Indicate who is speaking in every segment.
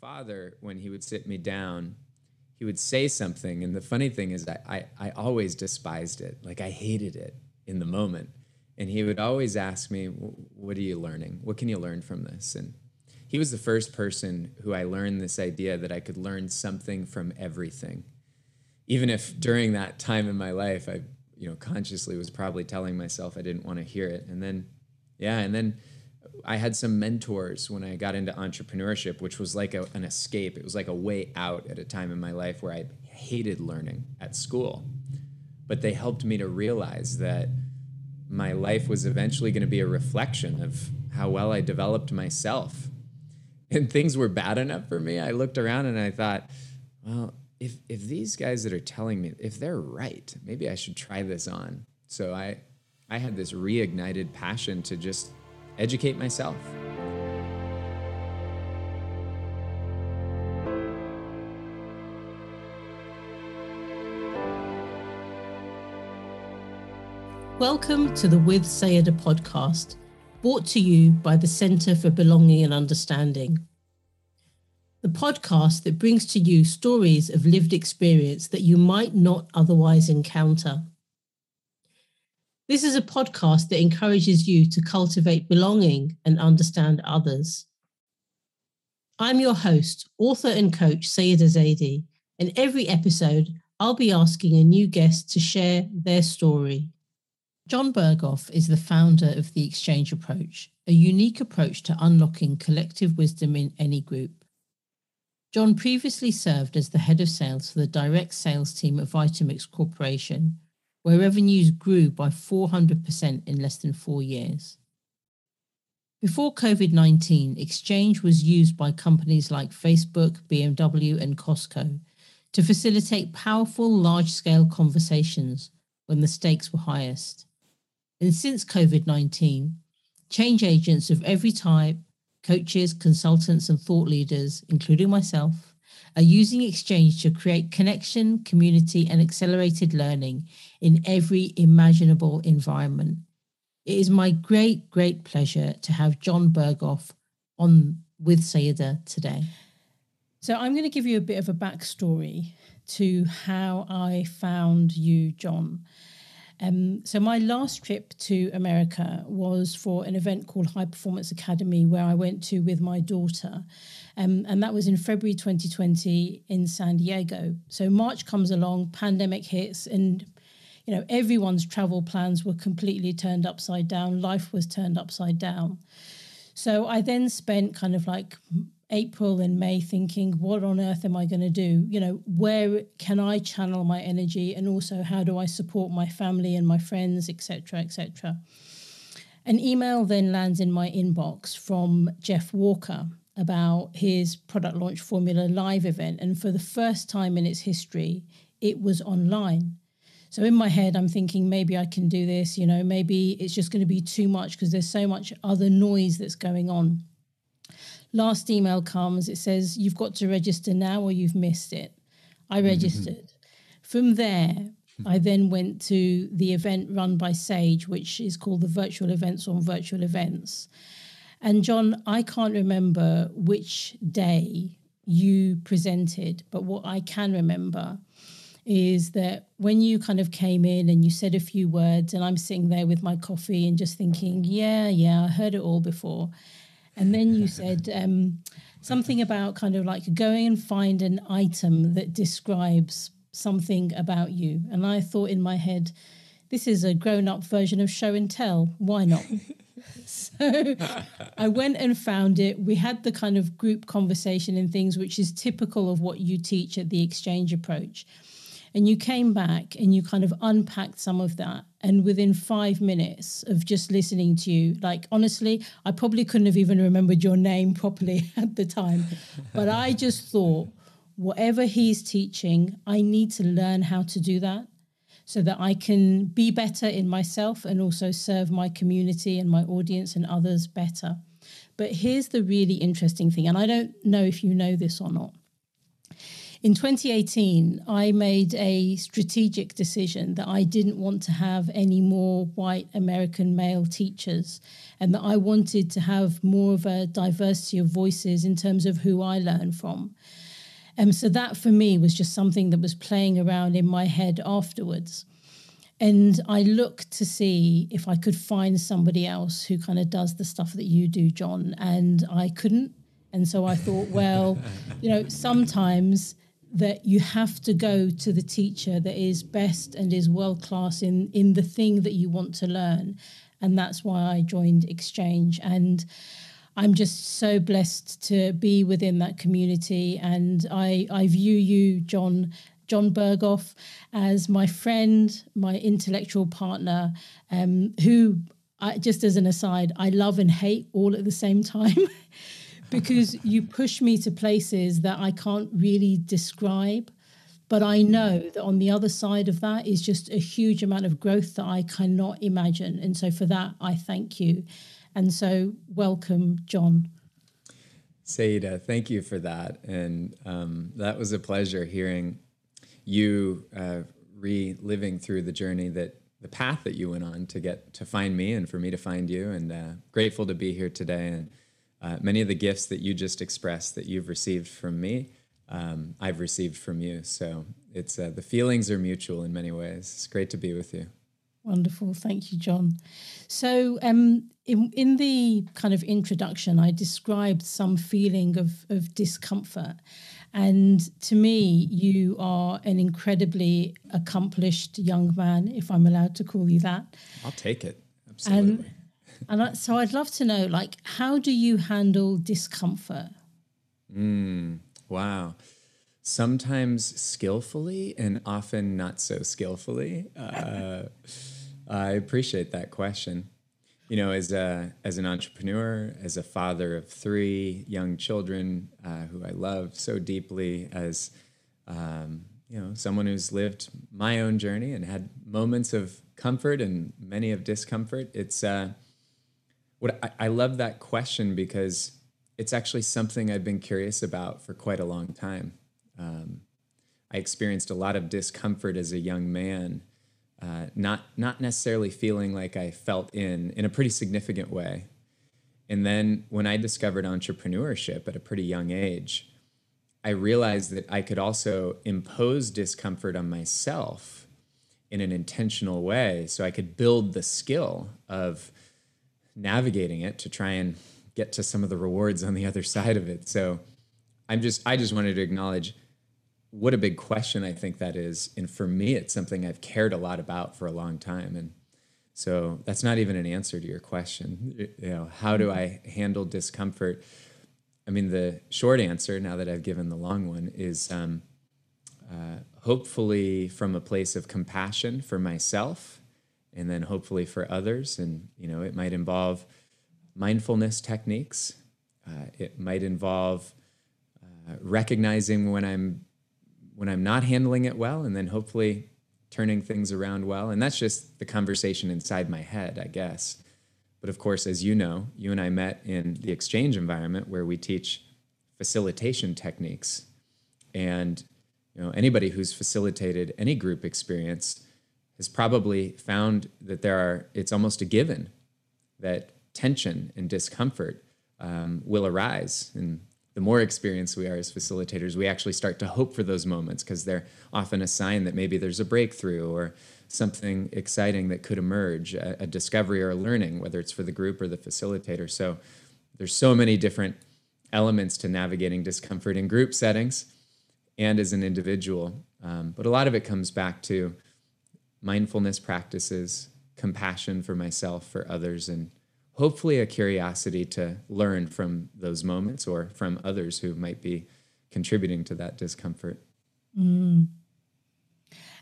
Speaker 1: father, when he would sit me down, he would say something. And the funny thing is, I, I, I always despised it. Like I hated it in the moment. And he would always ask me, What are you learning? What can you learn from this? And he was the first person who I learned this idea that I could learn something from everything. Even if during that time in my life, I, you know, consciously was probably telling myself I didn't want to hear it. And then, yeah, and then I had some mentors when I got into entrepreneurship, which was like a, an escape. It was like a way out at a time in my life where I hated learning at school. But they helped me to realize that my life was eventually going to be a reflection of how well I developed myself. And things were bad enough for me. I looked around and I thought, well, if if these guys that are telling me if they're right, maybe I should try this on. So I I had this reignited passion to just educate myself.
Speaker 2: Welcome to the With Saiyyidah podcast, brought to you by the Centre for Belonging and Understanding. The podcast that brings to you stories of lived experience that you might not otherwise encounter. This is a podcast that encourages you to cultivate belonging and understand others. I'm your host, author and coach Saiyyidah Zaidi, and every episode I'll be asking a new guest to share their story. Jon Berghoff is the founder of the XCHANGE Approach, a unique approach to unlocking collective wisdom in any group. Jon previously served as the head of sales for the direct sales team at Vitamix Corporation, where revenues grew by 400% in less than four years. Before COVID 19, XCHANGE was used by companies like Facebook, BMW, and Costco to facilitate powerful, large scale conversations when the stakes were highest. And since COVID 19, change agents of every type, coaches, consultants, and thought leaders, including myself, are using XCHANGE to create connection, community, and accelerated learning in every imaginable environment. It is my great, great pleasure to have Jon Berghoff on with Saiyyidah today. So I'm going to give you a bit of a backstory to how I found you, Jon. Um, so my last trip to America was for an event called High Performance Academy, where I went to with my daughter, um, and that was in February 2020 in San Diego. So March comes along, pandemic hits, and you know everyone's travel plans were completely turned upside down. Life was turned upside down. So I then spent kind of like April and May thinking, what on earth am I going to do? You know, where can I channel my energy, and also how do I support my family and my friends, etc., etc. An email then lands in my inbox from Jeff Walker about his product launch formula live event, and for the first time in its history, it was online. So in my head, I'm thinking maybe I can do this. You know, maybe it's just going to be too much because there's so much other noise that's going on. Last email comes, it says, You've got to register now or you've missed it. I mm-hmm. registered. Mm-hmm. From there, I then went to the event run by Sage, which is called the Virtual Events on Virtual Events. And John, I can't remember which day you presented, but what I can remember is that when you kind of came in and you said a few words, and I'm sitting there with my coffee and just thinking, yeah, yeah, I heard it all before. And then you said um, something about kind of like going and find an item that describes something about you. And I thought in my head, this is a grown up version of show and tell. Why not? so I went and found it. We had the kind of group conversation and things, which is typical of what you teach at the exchange approach. And you came back and you kind of unpacked some of that. And within five minutes of just listening to you, like honestly, I probably couldn't have even remembered your name properly at the time. But I just thought, whatever he's teaching, I need to learn how to do that so that I can be better in myself and also serve my community and my audience and others better. But here's the really interesting thing, and I don't know if you know this or not in 2018, I made a strategic decision that I didn't want to have any more white American male teachers and that I wanted to have more of a diversity of voices in terms of who I learn from. And so that for me was just something that was playing around in my head afterwards. And I looked to see if I could find somebody else who kind of does the stuff that you do, Jon, and I couldn't. And so I thought, well, you know, sometimes that you have to go to the teacher that is best and is world class in in the thing that you want to learn and that's why I joined XCHANGE and I'm just so blessed to be within that community and I I view you Jon Jon Berghoff as my friend my intellectual partner um, who I, just as an aside I love and hate all at the same time because you push me to places that I can't really describe. But I know that on the other side of that is just a huge amount of growth that I cannot imagine. And so for that, I thank you. And so welcome, Jon.
Speaker 1: Saiyyidah, thank you for that. And um, that was a pleasure hearing you uh, reliving through the journey that the path that you went on to get to find me and for me to find you. And uh, grateful to be here today. And uh, many of the gifts that you just expressed that you've received from me, um, I've received from you. So it's uh, the feelings are mutual in many ways. It's great to be with you.
Speaker 2: Wonderful, thank you, Jon. So, um, in in the kind of introduction, I described some feeling of of discomfort, and to me, you are an incredibly accomplished young man, if I'm allowed to call you that.
Speaker 1: I'll take it. Absolutely.
Speaker 2: And and I, so I'd love to know, like, how do you handle discomfort?
Speaker 1: Mm, wow. Sometimes skillfully and often not so skillfully. Uh, I appreciate that question. You know, as a as an entrepreneur, as a father of three young children uh, who I love so deeply, as um, you know, someone who's lived my own journey and had moments of comfort and many of discomfort, it's uh, what I, I love that question because it's actually something I've been curious about for quite a long time. Um, I experienced a lot of discomfort as a young man, uh, not not necessarily feeling like I felt in in a pretty significant way. And then when I discovered entrepreneurship at a pretty young age, I realized that I could also impose discomfort on myself in an intentional way, so I could build the skill of navigating it to try and get to some of the rewards on the other side of it. So I'm just I just wanted to acknowledge what a big question I think that is. And for me, it's something I've cared a lot about for a long time. And so that's not even an answer to your question. You know, how do I handle discomfort? I mean, the short answer, now that I've given the long one, is um, uh, hopefully from a place of compassion for myself and then hopefully for others. And you know, it might involve mindfulness techniques. Uh, it might involve uh, recognizing when I'm when I'm not handling it well, and then hopefully turning things around well. And that's just the conversation inside my head, I guess. But of course, as you know, you and I met in the exchange environment where we teach facilitation techniques. And you know, anybody who's facilitated any group experience has probably found that there are, it's almost a given that tension and discomfort um, will arise. And the more experienced we are as facilitators, we actually start to hope for those moments because they're often a sign that maybe there's a breakthrough or something exciting that could emerge, a, a discovery or a learning, whether it's for the group or the facilitator. So there's so many different elements to navigating discomfort in group settings and as an individual. Um, but a lot of it comes back to mindfulness practices, compassion for myself, for others, and hopefully a curiosity to learn from those moments or from others who might be contributing to that discomfort.
Speaker 2: Mm.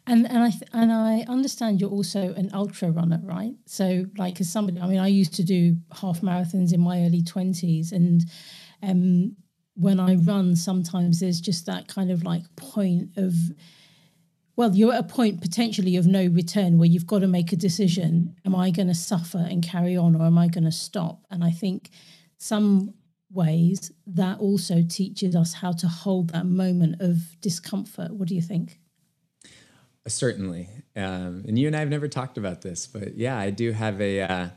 Speaker 2: And and I th- and I understand you're also an ultra runner, right? So like as somebody, I mean, I used to do half marathons in my early twenties, and um, when I run, sometimes there's just that kind of like point of well, you're at a point potentially of no return where you've got to make a decision. Am I going to suffer and carry on or am I going to stop? And I think some ways, that also teaches us how to hold that moment of discomfort. What do you think?
Speaker 1: Certainly. Um, and you and I have never talked about this, but yeah, I do have a, uh,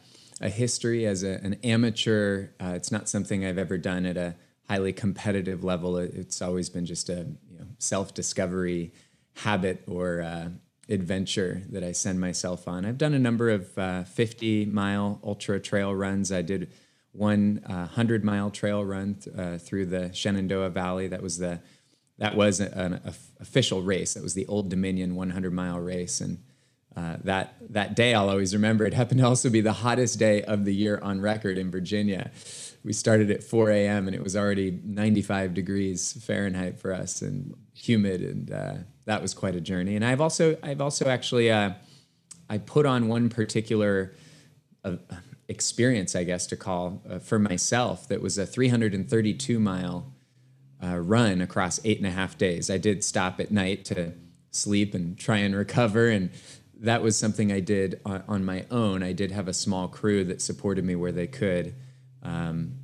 Speaker 1: a history as a, an amateur. Uh, it's not something I've ever done at a highly competitive level. It's always been just a you know, self discovery habit or uh, adventure that I send myself on. I've done a number of uh, 50 mile ultra trail runs. I did one 100 uh, mile trail run th- uh, through the Shenandoah Valley. That was the that was an, official race. That was the Old Dominion 100 mile race, and uh, that that day I'll always remember. It happened to also be the hottest day of the year on record in Virginia. We started at 4 a.m. and it was already 95 degrees Fahrenheit for us and humid, and uh, that was quite a journey. And I've also I've also actually uh, I put on one particular uh, experience, I guess to call uh, for myself. That was a 332 mile uh, run across eight and a half days. I did stop at night to sleep and try and recover. And that was something I did on, on my own. I did have a small crew that supported me where they could. Um,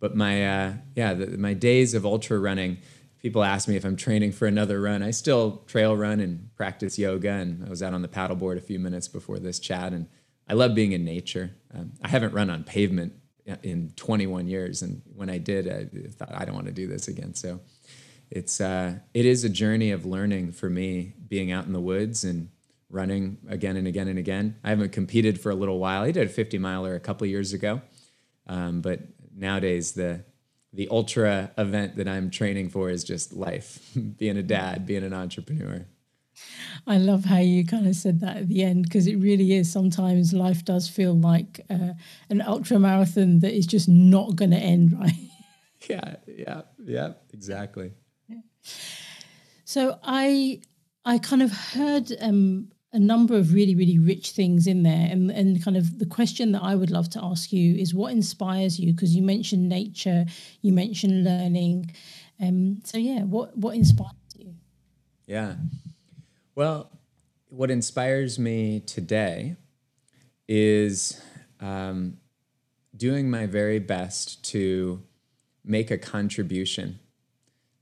Speaker 1: but my, uh, yeah, the, my days of ultra running, people ask me if I'm training for another run. I still trail run and practice yoga. And I was out on the paddleboard a few minutes before this chat. And I love being in nature. Um, I haven't run on pavement in 21 years. And when I did, I thought I don't want to do this again. So it's uh, it is a journey of learning for me, being out in the woods and running again and again and again. I haven't competed for a little while. I did a 50 miler a couple years ago, um, but nowadays the the ultra event that I'm training for is just life, being a dad, being an entrepreneur.
Speaker 2: I love how you kind of said that at the end because it really is. Sometimes life does feel like uh, an ultra marathon that is just not going to end, right?
Speaker 1: Yeah, yeah, yeah, exactly. Yeah.
Speaker 2: So I I kind of heard um, a number of really really rich things in there, and and kind of the question that I would love to ask you is what inspires you? Because you mentioned nature, you mentioned learning, um, so yeah, what what inspires you?
Speaker 1: Yeah. Well, what inspires me today is um, doing my very best to make a contribution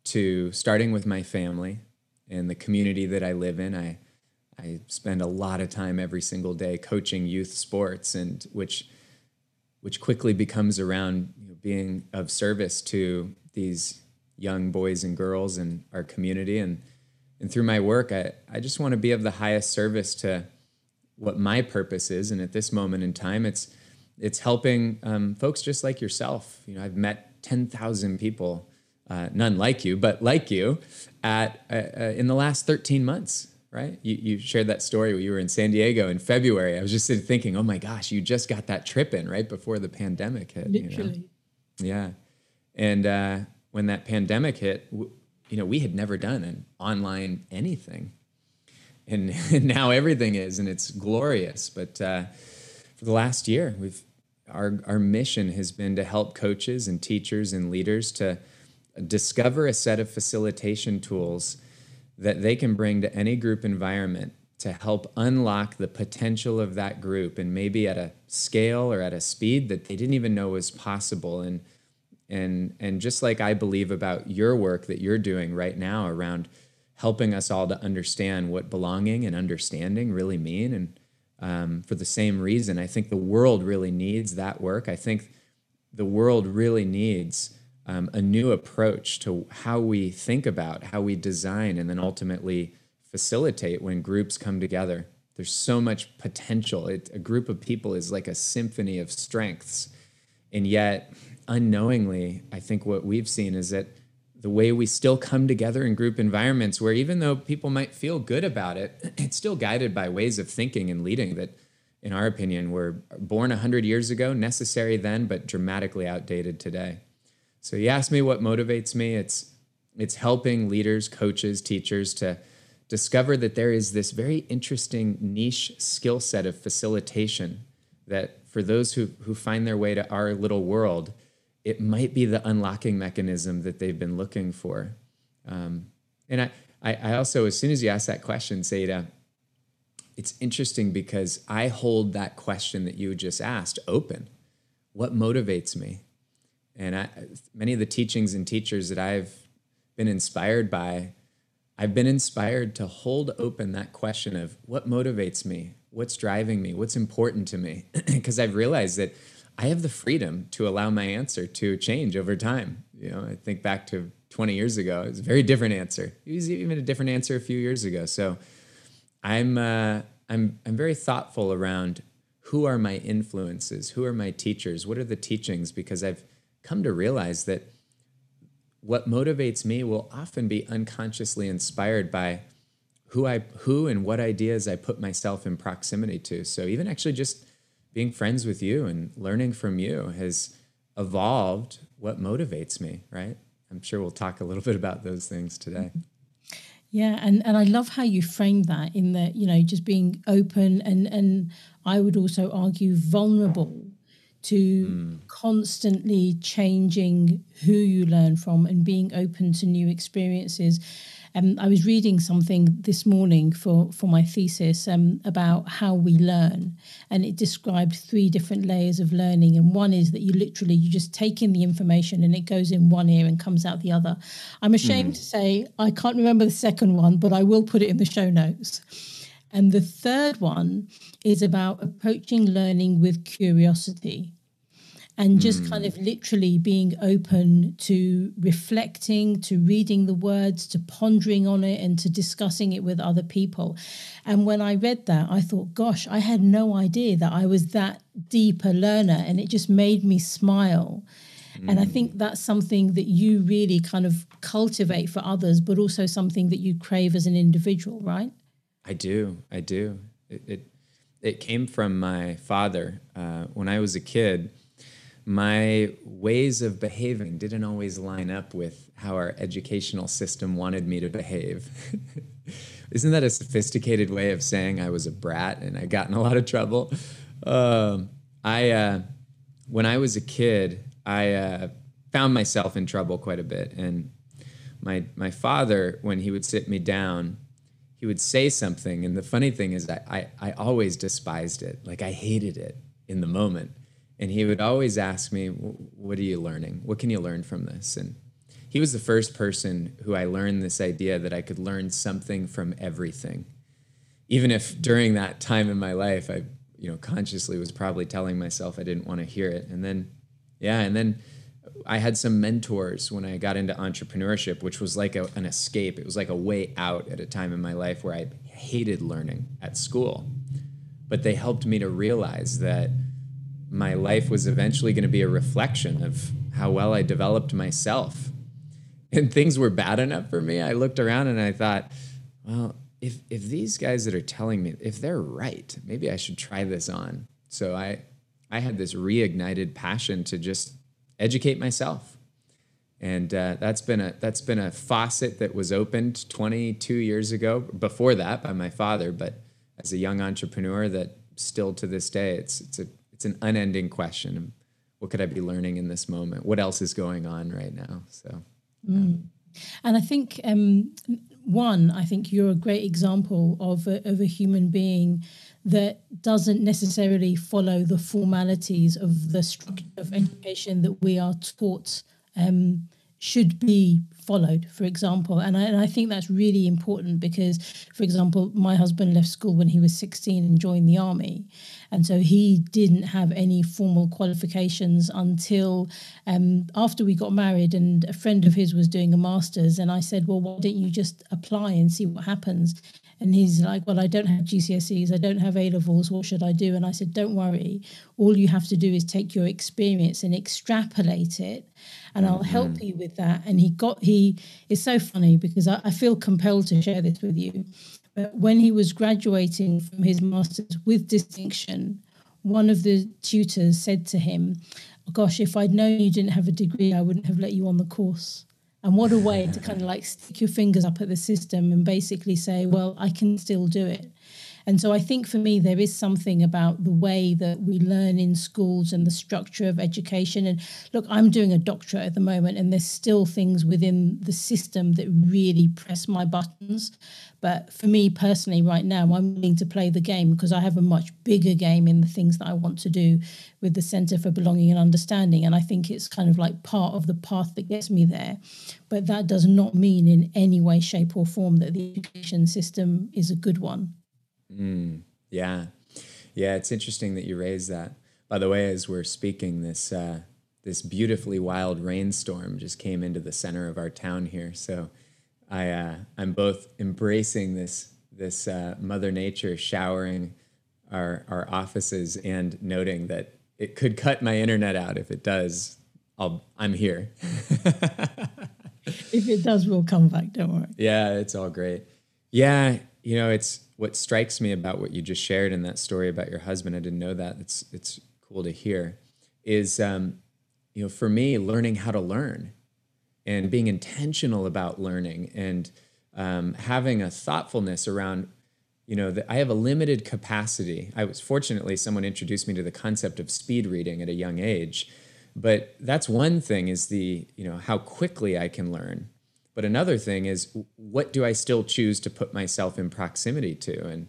Speaker 1: to starting with my family and the community that I live in. I I spend a lot of time every single day coaching youth sports, and which which quickly becomes around you know, being of service to these young boys and girls in our community and and through my work, I, I just want to be of the highest service to what my purpose is. And at this moment in time, it's it's helping um, folks just like yourself. You know, I've met ten thousand people, uh, none like you, but like you, at uh, uh, in the last thirteen months. Right? You, you shared that story where you were in San Diego in February. I was just thinking, oh my gosh, you just got that trip in right before the pandemic hit.
Speaker 2: Literally.
Speaker 1: You know? Yeah. And uh, when that pandemic hit, you know, we had never done an online anything. And, and now everything is, and it's glorious. But uh, for the last year, we've our, our mission has been to help coaches and teachers and leaders to discover a set of facilitation tools that they can bring to any group environment to help unlock the potential of that group and maybe at a scale or at a speed that they didn't even know was possible. And and and just like I believe about your work that you're doing right now around helping us all to understand what belonging and understanding really mean and um, for the same reason I think the world really needs that work. I think the world really needs um, a new approach to how we think about how we design and then ultimately facilitate when groups come together. There's so much potential. It, a group of people is like a symphony of strengths. And yet unknowingly, I think what we've seen is that the way we still come together in group environments, where even though people might feel good about it, it's still guided by ways of thinking and leading that, in our opinion, were born 100 years ago, necessary then, but dramatically outdated today. So you ask me what motivates me, it's it's helping leaders, coaches, teachers to discover that there is this very interesting niche skill set of facilitation that for those who, who find their way to our little world, it might be the unlocking mechanism that they've been looking for. Um, and I, I, I, also, as soon as you ask that question, Seda, it's interesting because I hold that question that you just asked open. What motivates me? And I, many of the teachings and teachers that I've been inspired by, I've been inspired to hold open that question of what motivates me, what's driving me, what's important to me, because I've realized that I have the freedom to allow my answer to change over time. You know, I think back to 20 years ago, it was a very different answer. It was even a different answer a few years ago. So I'm uh, I'm I'm very thoughtful around who are my influences, who are my teachers, what are the teachings, because I've come to realize that what motivates me will often be unconsciously inspired by who I who and what ideas I put myself in proximity to. So even actually just being friends with you and learning from you has evolved what motivates me, right? I'm sure we'll talk a little bit about those things today.
Speaker 2: Yeah, and, and I love how you framed that in that, you know, just being open and and I would also argue vulnerable to mm. constantly changing who you learn from and being open to new experiences. Um, I was reading something this morning for, for my thesis um, about how we learn, and it described three different layers of learning. And one is that you literally you just take in the information and it goes in one ear and comes out the other. I'm ashamed mm. to say I can't remember the second one, but I will put it in the show notes. And the third one is about approaching learning with curiosity and just mm. kind of literally being open to reflecting, to reading the words, to pondering on it, and to discussing it with other people. And when I read that, I thought, gosh, I had no idea that I was that deep a learner, and it just made me smile. Mm. And I think mm. that's something that you really kind of cultivate for others, but also something that you crave as an individual, right?
Speaker 1: I do. I do. It, it, it came from my father. Uh, when I was a kid, my ways of behaving didn't always line up with how our educational system wanted me to behave. Isn't that a sophisticated way of saying I was a brat and I got in a lot of trouble? Um, I, uh, when I was a kid, I uh, found myself in trouble quite a bit. And my, my father, when he would sit me down, he would say something. And the funny thing is, I, I, I always despised it. Like I hated it in the moment and he would always ask me, "What are you learning? What can you learn from this?" And he was the first person who I learned this idea that I could learn something from everything, even if during that time in my life I, you know, consciously was probably telling myself I didn't want to hear it. And then, yeah, and then I had some mentors when I got into entrepreneurship, which was like a, an escape. It was like a way out at a time in my life where I hated learning at school, but they helped me to realize that my life was eventually going to be a reflection of how well I developed myself. And things were bad enough for me. I looked around and I thought, well, if if these guys that are telling me if they're right, maybe I should try this on. So I I had this reignited passion to just educate myself. And uh, that's been a that's been a faucet that was opened 22 years ago. Before that, by my father, but as a young entrepreneur, that still to this day, it's it's a it's an unending question. What could I be learning in this moment? What else is going on right now? So,
Speaker 2: mm. and I think um, one, I think you're a great example of a, of a human being that doesn't necessarily follow the formalities of the structure of education that we are taught um, should be followed, for example. And I, and I think that's really important because, for example, my husband left school when he was 16 and joined the army. And so he didn't have any formal qualifications until um, after we got married. And a friend of his was doing a master's. And I said, Well, why don't you just apply and see what happens? And he's like, Well, I don't have GCSEs, I don't have A levels, what should I do? And I said, Don't worry. All you have to do is take your experience and extrapolate it, and I'll help mm-hmm. you with that. And he got, he is so funny because I, I feel compelled to share this with you. But when he was graduating from his master's with distinction, one of the tutors said to him, Gosh, if I'd known you didn't have a degree, I wouldn't have let you on the course. And what a way to kind of like stick your fingers up at the system and basically say, Well, I can still do it. And so I think for me, there is something about the way that we learn in schools and the structure of education. And look, I'm doing a doctorate at the moment, and there's still things within the system that really press my buttons. But for me personally, right now, I'm willing to play the game because I have a much bigger game in the things that I want to do with the Center for Belonging and Understanding. And I think it's kind of like part of the path that gets me there. But that does not mean in any way, shape, or form that the education system is a good one.
Speaker 1: Mm, yeah. Yeah, it's interesting that you raise that. By the way, as we're speaking, this uh, this beautifully wild rainstorm just came into the center of our town here. So I uh, I'm both embracing this this uh, Mother Nature showering our our offices and noting that it could cut my internet out. If it does, I'll I'm here.
Speaker 2: if it does, we'll come back. Don't worry.
Speaker 1: Yeah, it's all great. Yeah, you know, it's what strikes me about what you just shared in that story about your husband. I didn't know that. It's it's cool to hear. Is um, you know, for me, learning how to learn and being intentional about learning and um, having a thoughtfulness around you know that i have a limited capacity i was fortunately someone introduced me to the concept of speed reading at a young age but that's one thing is the you know how quickly i can learn but another thing is what do i still choose to put myself in proximity to and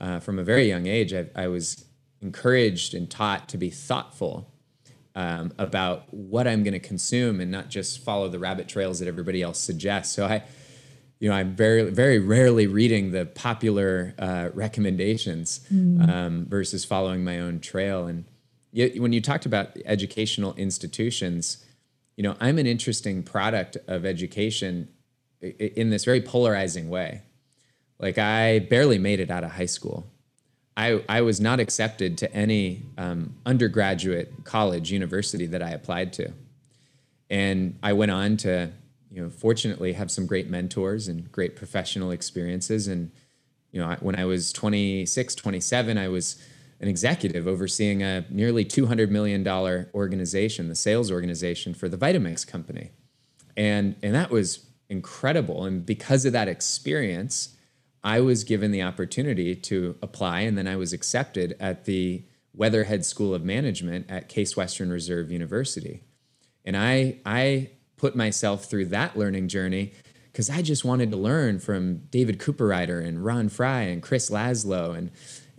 Speaker 1: uh, from a very young age I, I was encouraged and taught to be thoughtful um, about what I'm going to consume and not just follow the rabbit trails that everybody else suggests. So I, you know, I'm very, very rarely reading the popular uh, recommendations mm. um, versus following my own trail. And you, when you talked about educational institutions, you know, I'm an interesting product of education in this very polarizing way. Like I barely made it out of high school. I, I was not accepted to any um, undergraduate college university that I applied to. And I went on to, you know, fortunately have some great mentors and great professional experiences. And, you know, when I was 26, 27, I was an executive overseeing a nearly $200 million organization, the sales organization for the Vitamix company. And, and that was incredible. And because of that experience, I was given the opportunity to apply, and then I was accepted at the Weatherhead School of Management at Case Western Reserve University. And I, I put myself through that learning journey because I just wanted to learn from David Cooperrider and Ron Fry and Chris Laszlo and,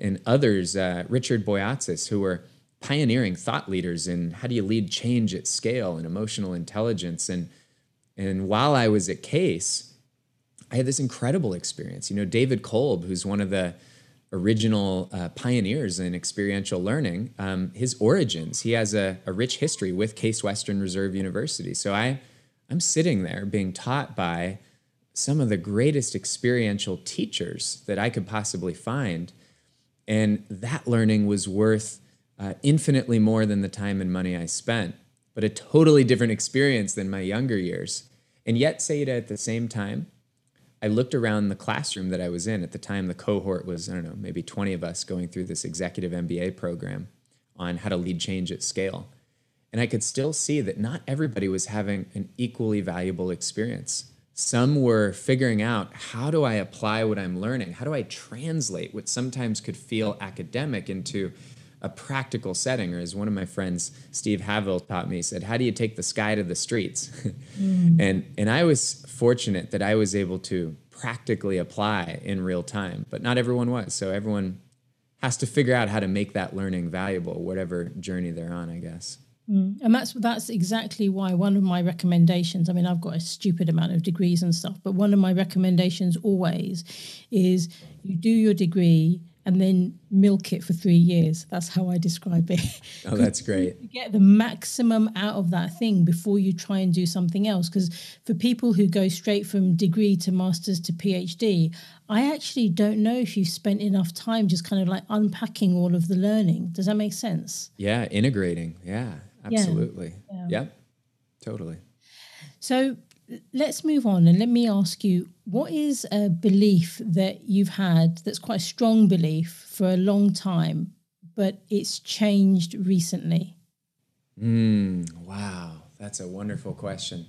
Speaker 1: and others, uh, Richard Boyatzis, who were pioneering thought leaders in how do you lead change at scale and emotional intelligence. And, and while I was at Case, I had this incredible experience. You know, David Kolb, who's one of the original uh, pioneers in experiential learning, um, his origins, he has a, a, rich history with Case Western Reserve University. So I, I'm sitting there being taught by some of the greatest experiential teachers that I could possibly find. And that learning was worth uh, infinitely more than the time and money I spent, but a totally different experience than my younger years. And yet, Saiyyidah, at the same time, I looked around the classroom that I was in at the time. The cohort was I don't know maybe 20 of us going through this executive MBA program on how to lead change at scale, and I could still see that not everybody was having an equally valuable experience. Some were figuring out how do I apply what I'm learning? How do I translate what sometimes could feel academic into a practical setting, or as one of my friends, Steve Havill, taught me, said, "How do you take the sky to the streets?" mm. And and I was fortunate that I was able to practically apply in real time, but not everyone was. So everyone has to figure out how to make that learning valuable, whatever journey they're on, I guess.
Speaker 2: Mm. And that's that's exactly why one of my recommendations. I mean, I've got a stupid amount of degrees and stuff, but one of my recommendations always is you do your degree and then milk it for three years. That's how I describe it.
Speaker 1: Oh, that's great.
Speaker 2: Get the maximum out of that thing before you try and do something else. Because for people who go straight from degree to master's to PhD, I actually don't know if you've spent enough time just kind of like unpacking all of the learning. Does that make sense?
Speaker 1: Yeah, integrating. Yeah, absolutely. Yeah. Yep, totally.
Speaker 2: So let's move on and let me ask you what is a belief that you've had that's quite a strong belief for a long time but it's changed recently?
Speaker 1: Mm, wow. That's a wonderful question.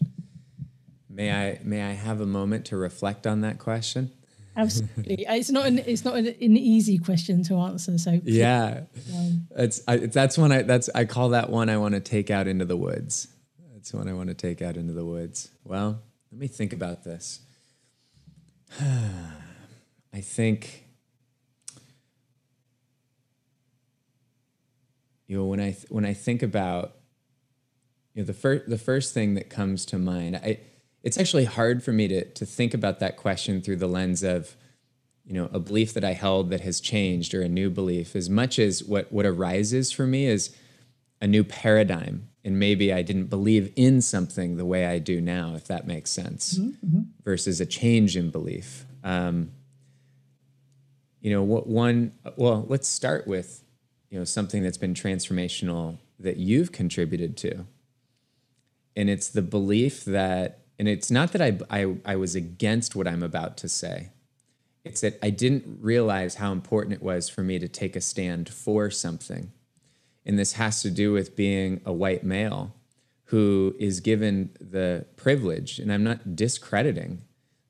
Speaker 1: May i may i have a moment to reflect on that question
Speaker 2: Absolutely, it's not an it's not an, an easy question to answer. So
Speaker 1: yeah, um, it's I, that's one I that's I call that one I want to take out into the woods. That's one I want to take out into the woods. Well, let me think about this. I think you know when I th- when I think about you know the first the first thing that comes to mind I it's actually hard for me to to think about that question through the lens of you know a belief that I held that has changed or a new belief as much as what what arises for me is a new paradigm and maybe I didn't believe in something the way I do now if that makes sense mm-hmm. mm-hmm. versus a change in belief um, you know what one well let's start with you know something that's been transformational that you've contributed to and it's the belief that and it's not that I, I, I was against what I'm about to say. It's that I didn't realize how important it was for me to take a stand for something. And this has to do with being a white male who is given the privilege, and I'm not discrediting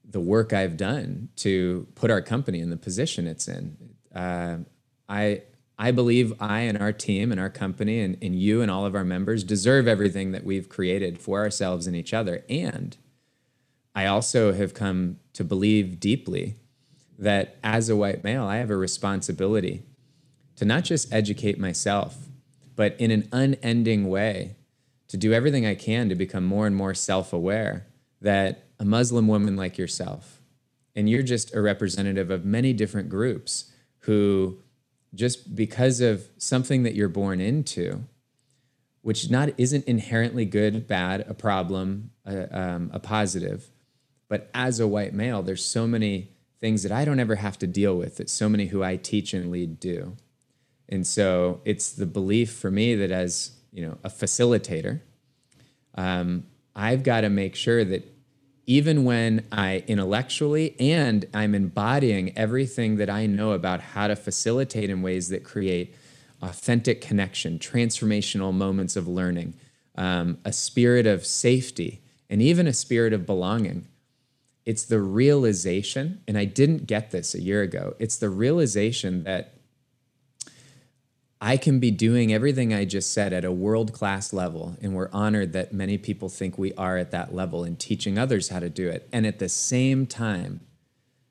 Speaker 1: the work I've done to put our company in the position it's in. Uh, I I believe I and our team and our company and, and you and all of our members deserve everything that we've created for ourselves and each other. And I also have come to believe deeply that as a white male, I have a responsibility to not just educate myself, but in an unending way to do everything I can to become more and more self aware that a Muslim woman like yourself, and you're just a representative of many different groups who just because of something that you're born into, which not isn't inherently good, bad, a problem, a, um, a positive, but as a white male, there's so many things that I don't ever have to deal with that so many who I teach and lead do. And so it's the belief for me that as you know a facilitator, um, I've got to make sure that even when I intellectually and I'm embodying everything that I know about how to facilitate in ways that create authentic connection, transformational moments of learning, um, a spirit of safety, and even a spirit of belonging. It's the realization, and I didn't get this a year ago, it's the realization that I can be doing everything I just said at a world class level. And we're honored that many people think we are at that level and teaching others how to do it. And at the same time,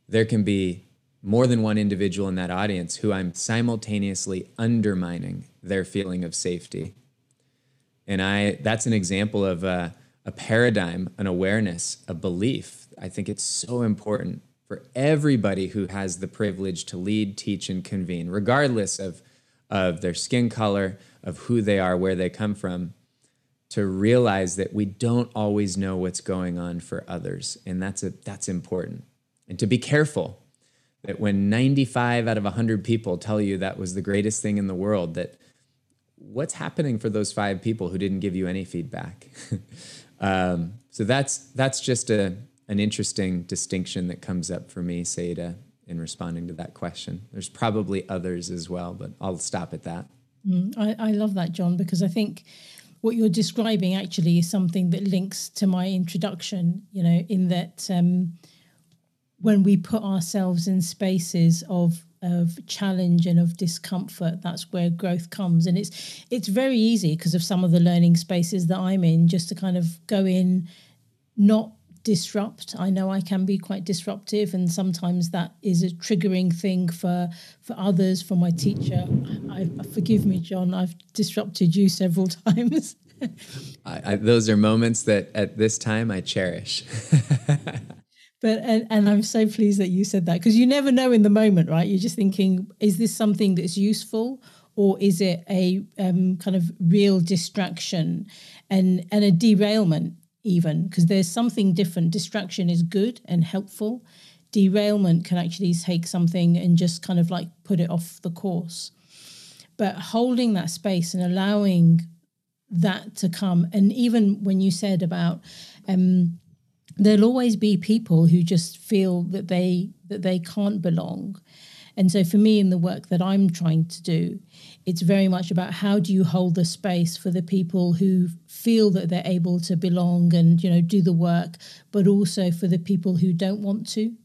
Speaker 1: there can be more than one individual in that audience who I'm simultaneously undermining their feeling of safety. And I that's an example of a, a paradigm, an awareness, a belief. I think it's so important for everybody who has the privilege to lead, teach, and convene, regardless of of their skin color, of who they are, where they come from, to realize that we don't always know what's going on for others. And that's, a, that's important. And to be careful that when 95 out of 100 people tell you that was the greatest thing in the world, that what's happening for those five people who didn't give you any feedback? um, so that's, that's just a, an interesting distinction that comes up for me, Seda, in responding to that question. There's probably others as well, but I'll stop at that.
Speaker 2: Mm, I, I love that, Jon, because I think what you're describing actually is something that links to my introduction, you know, in that um, when we put ourselves in spaces of of challenge and of discomfort that's where growth comes and it's it's very easy because of some of the learning spaces that I'm in just to kind of go in not disrupt. I know i can be quite disruptive and sometimes that is a triggering thing for for others for my teacher. I, I forgive me jon i've disrupted you several times.
Speaker 1: I, I, those are moments that at this time i cherish.
Speaker 2: But and, and i'm so pleased that you said that because you never know in the moment right? You're just thinking is this something that's useful or is it a um, kind of real distraction and and a derailment even because there's something different. Distraction is good and helpful. Derailment can actually take something and just kind of like put it off the course. But holding that space and allowing that to come, and even when you said about um, there'll always be people who just feel that they that they can't belong. And so for me in the work that I'm trying to do, it's very much about how do you hold the space for the people who feel that they're able to belong and you know do the work but also for the people who don't want to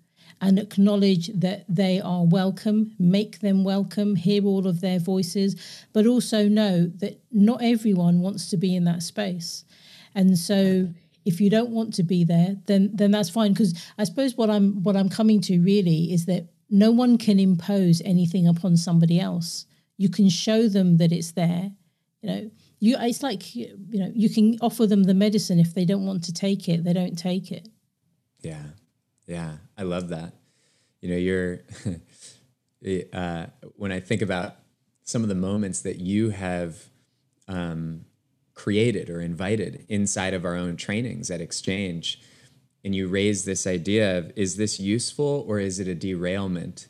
Speaker 2: and acknowledge that they are welcome, make them welcome, hear all of their voices, but also know that not everyone wants to be in that space. And so if you don't want to be there, then then that's fine. Because I suppose what I'm what I'm coming to really is that no one can impose anything upon somebody else. You can show them that it's there. You know, you it's like you know you can offer them the medicine if they don't want to take it, they don't take it.
Speaker 1: Yeah, yeah, I love that. You know, you're uh, when I think about some of the moments that you have um, created or invited inside of our own trainings at XCHANGE and you raise this idea of is this useful or is it a derailment?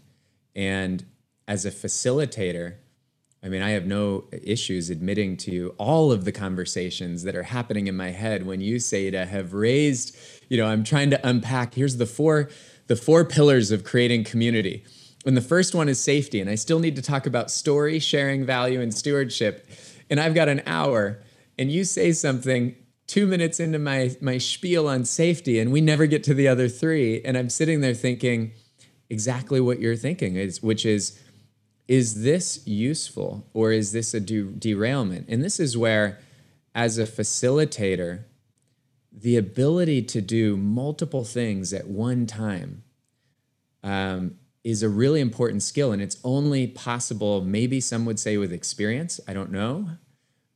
Speaker 1: And as a facilitator, I mean, I have no issues admitting to you all of the conversations that are happening in my head when you say to have raised, you know, I'm trying to unpack. Here's the four, the four pillars of creating community. And the first one is safety. And I still need to talk about story, sharing value, and stewardship. And I've got an hour, and you say something two minutes into my my spiel on safety and we never get to the other three and i'm sitting there thinking exactly what you're thinking is which is is this useful or is this a de- derailment? And this is where as a facilitator the ability to do multiple things at one time um, is a really important skill and it's only possible maybe some would say with experience i don't know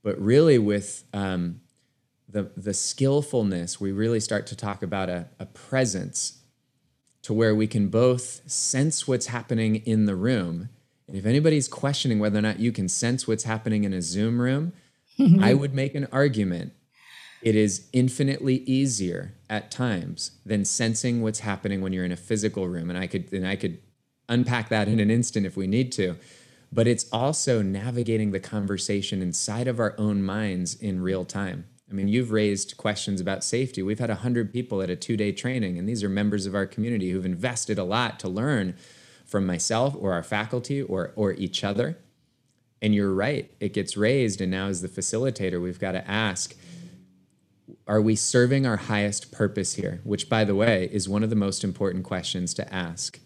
Speaker 1: but really with um, the, the skillfulness, we really start to talk about a, a presence to where we can both sense what's happening in the room. And if anybody's questioning whether or not you can sense what's happening in a Zoom room, I would make an argument. It is infinitely easier at times than sensing what's happening when you're in a physical room. And I could and I could unpack that in an instant if we need to. But it's also navigating the conversation inside of our own minds in real time. I mean, you've raised questions about safety. We've had 100 people at a two day training, and these are members of our community who've invested a lot to learn from myself or our faculty or, or each other. And you're right, it gets raised. And now, as the facilitator, we've got to ask Are we serving our highest purpose here? Which, by the way, is one of the most important questions to ask.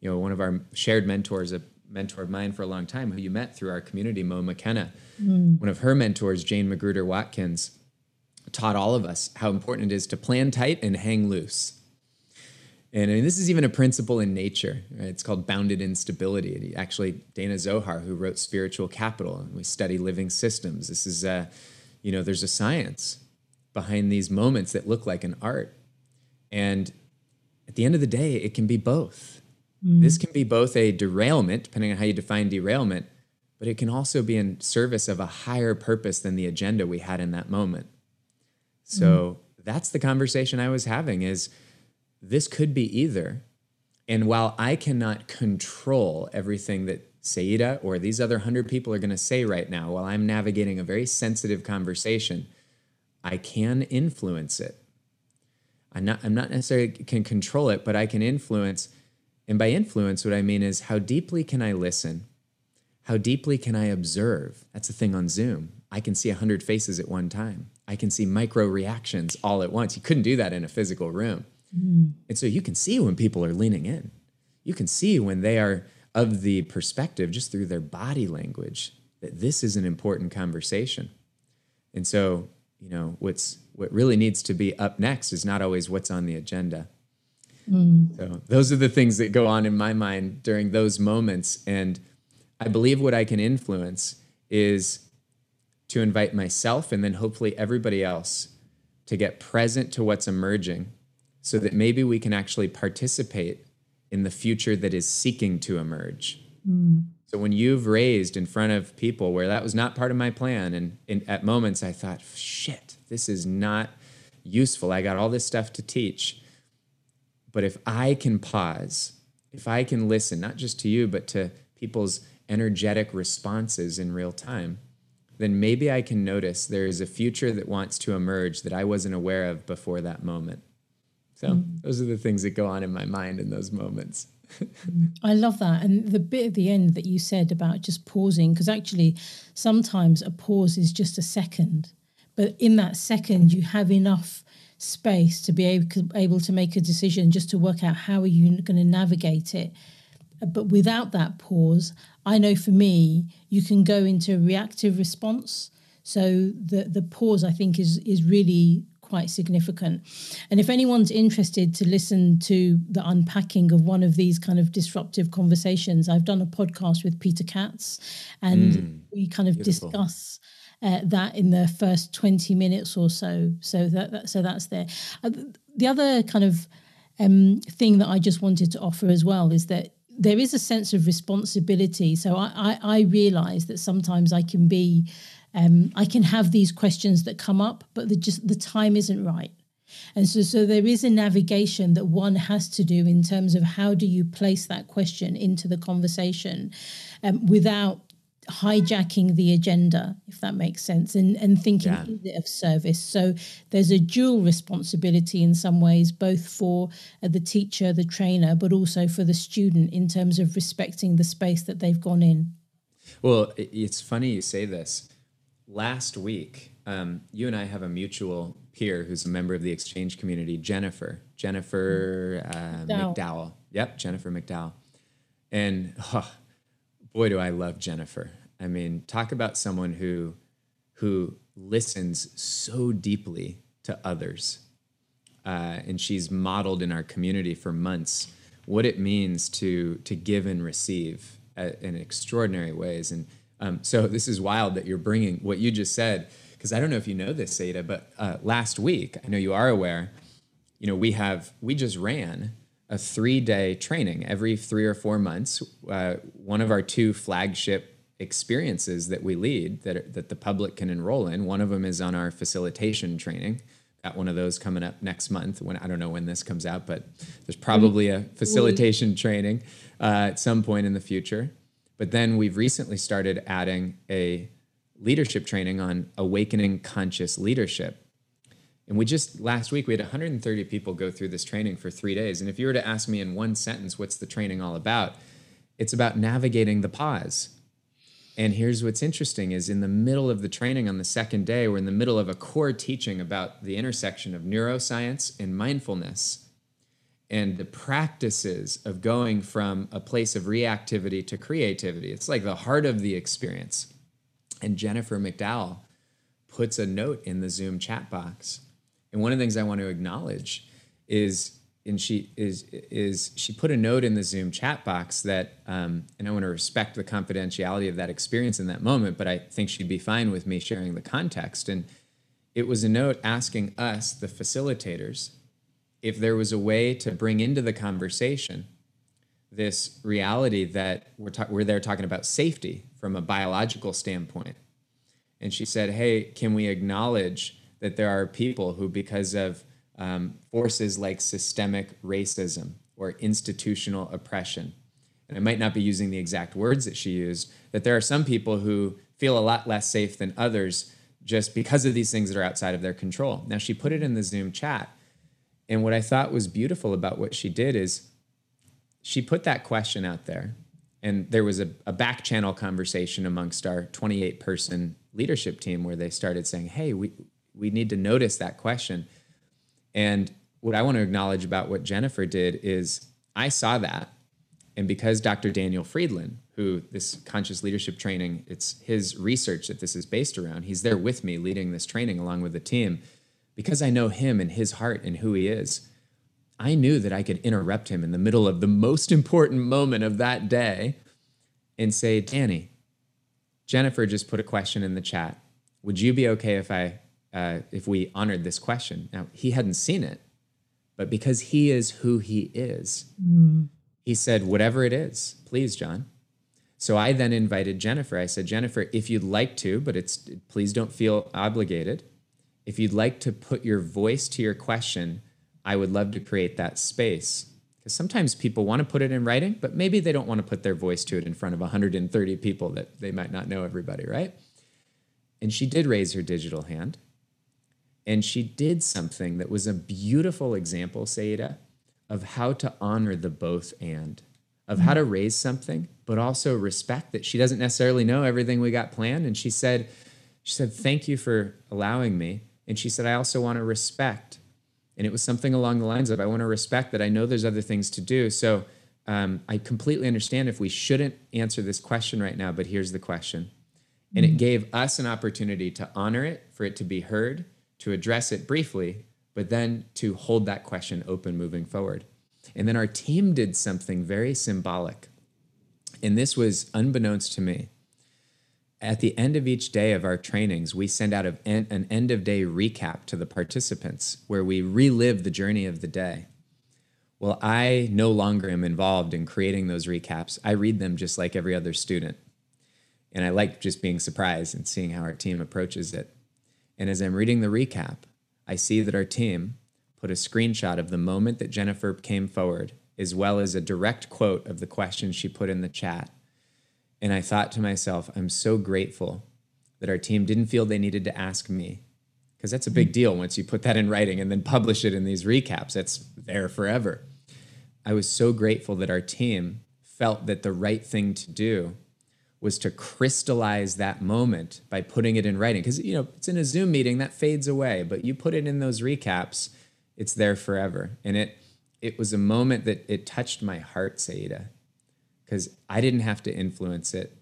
Speaker 1: You know, one of our shared mentors, a mentor of mine for a long time, who you met through our community, Mo McKenna, mm. one of her mentors, Jane Magruder Watkins taught all of us how important it is to plan tight and hang loose. And I mean, this is even a principle in nature. Right? It's called bounded instability. Actually, Danah Zohar, who wrote Spiritual Capital, and we study living systems. This is, a, you know, there's a science behind these moments that look like an art. And at the end of the day, it can be both. Mm. This can be both a derailment, depending on how you define derailment, but it can also be in service of a higher purpose than the agenda we had in that moment. So mm. that's the conversation I was having is this could be either. And while I cannot control everything that Saiyyidah or these other 100 people are going to say right now while I'm navigating a very sensitive conversation, I can influence it. I'm not, I'm not necessarily can control it, but I can influence. And by influence, what I mean is how deeply can I listen? How deeply can I observe? That's the thing on Zoom. I can see 100 faces at one time. I can see micro reactions all at once. You couldn't do that in a physical room. Mm. And so you can see when people are leaning in. You can see when they are of the perspective just through their body language that this is an important conversation. And so, you know, what's what really needs to be up next is not always what's on the agenda. Mm. So those are the things that go on in my mind during those moments. And I believe what I can influence is to invite myself and then hopefully everybody else to get present to what's emerging so that maybe we can actually participate in the future that is seeking to emerge. Mm. So when you've raised in front of people where that was not part of my plan, and, and at moments I thought, shit, this is not useful. I got all this stuff to teach. But if I can pause, if I can listen, not just to you, but to people's energetic responses in real time, then maybe I can notice there is a future that wants to emerge that I wasn't aware of before that moment. So mm. those are the things that go on in my mind in those moments.
Speaker 2: I love that. And the bit at the end that you said about just pausing, because actually sometimes a pause is just a second, but in that second, you have enough space to be able, able to make a decision just to work out how are you going to navigate it but without that pause i know for me you can go into a reactive response so the the pause i think is is really quite significant and if anyone's interested to listen to the unpacking of one of these kind of disruptive conversations i've done a podcast with peter katz and mm, we kind of beautiful. discuss uh, that in the first 20 minutes or so. So that, that so that's there. Uh, the other kind of um, thing that I just wanted to offer as well is that there is a sense of responsibility. So I, I, I realize that sometimes I can be, um, I can have these questions that come up, but the just the time isn't right. And so, so there is a navigation that one has to do in terms of how do you place that question into the conversation um, without hijacking the agenda, if that makes sense, and, and thinking yeah. is it of service. So there's a dual responsibility in some ways, both for uh, the teacher, the trainer, but also for the student in terms of respecting the space that they've gone in.
Speaker 1: Well, it's funny you say this. Last week, um, you and I have a mutual peer who's a member of the XCHANGE community, Jennifer. Jennifer uh, McDowell. McDowell. Yep, Jennifer McDowell. And oh, boy, do I love Jennifer. I mean, talk about someone who who listens so deeply to others, uh, and she's modeled in our community for months what it means to to give and receive in extraordinary ways. And um, so this is wild that you're bringing what you just said because I don't know if you know this, Saiyyidah, but uh, last week I know you are aware. You know, we have we just ran a three day training every three or four months. Uh, one of our two flagship experiences that we lead that, that the public can enroll in. One of them is on our facilitation training. Got one of those coming up next month. When I don't know when this comes out, but there's probably a facilitation training uh, at some point in the future. But then we've recently started adding a leadership training on awakening conscious leadership and we just last week we had 130 people go through this training for three days. And if you were to ask me in one sentence, what's the training all about? It's about navigating the pause. And here's what's interesting is in the middle of the training on the second day, we're in the middle of a core teaching about the intersection of neuroscience and mindfulness and the practices of going from a place of reactivity to creativity. It's like the heart of the experience. And Jennifer McDowell puts a note in the Zoom chat box and one of the things I want to acknowledge is, and she is is she put a note in the Zoom chat box that, um, and I want to respect the confidentiality of that experience in that moment, but I think she'd be fine with me sharing the context. And it was a note asking us, the facilitators, if there was a way to bring into the conversation this reality that we're, ta- we're there talking about safety from a biological standpoint. And she said, Hey, can we acknowledge that there are people who, because of um, forces like systemic racism or institutional oppression, and I might not be using the exact words that she used, that there are some people who feel a lot less safe than others just because of these things that are outside of their control. Now, she put it in the Zoom chat. And what I thought was beautiful about what she did is she put that question out there. And there was a, a back channel conversation amongst our 28 person leadership team where they started saying, Hey, we, we need to notice that question. And what I want to acknowledge about what Jennifer did is I saw that. And because Dr. Daniel Friedland, who this conscious leadership training, it's his research that this is based around, he's there with me leading this training along with the team. Because I know him and his heart and who he is, I knew that I could interrupt him in the middle of the most important moment of that day and say, Danny, Jennifer just put a question in the chat. Would you be okay if I uh, if we honored this question. Now, he hadn't seen it, but because he is who he is, mm. he said, Whatever it is, please, Jon. So I then invited Jennifer. I said, Jennifer, if you'd like to, but it's please don't feel obligated. If you'd like to put your voice to your question, I would love to create that space. Because sometimes people want to put it in writing, but maybe they don't want to put their voice to it in front of 130 people that they might not know everybody, right? And she did raise her digital hand. And she did something that was a beautiful example, Saiyyidah, of how to honor the both and, of how to mm-hmm. raise something, but also respect that she doesn't necessarily know everything we got planned. And she said, she said, thank you for allowing me. And she said, I also want to respect And it was something along the lines of, I want to respect that I know there's other things to do. So um, I completely understand if we shouldn't answer this question right now, but here's the question. And it gave us an opportunity to honor it, for it to be heard, to address it briefly, but then to hold that question open moving forward. And then our team did something very symbolic. And this was unbeknownst to me. At the end of each day of our trainings, we send out an end of day recap to the participants where we relive the journey of the day. Well, I no longer am involved in creating those recaps. I read them just like every other student. And I like just being surprised and seeing how our team approaches it. And as I'm reading the recap, I see that our team put a screenshot of the moment that Jennifer came forward, as well as a direct quote of the question she put in the chat. And I thought to myself, I'm so grateful that our team didn't feel they needed to ask me, because that's a big hmm. deal once you put that in writing and then publish it in these recaps. It's there forever. I was so grateful that our team felt that the right thing to do was to crystallize that moment by putting it in writing. Because you know it's in a zoom meeting that fades away but you put it in those recaps it's there forever. And it it was a moment that it touched my heart saiyyidah because i didn't have to influence it.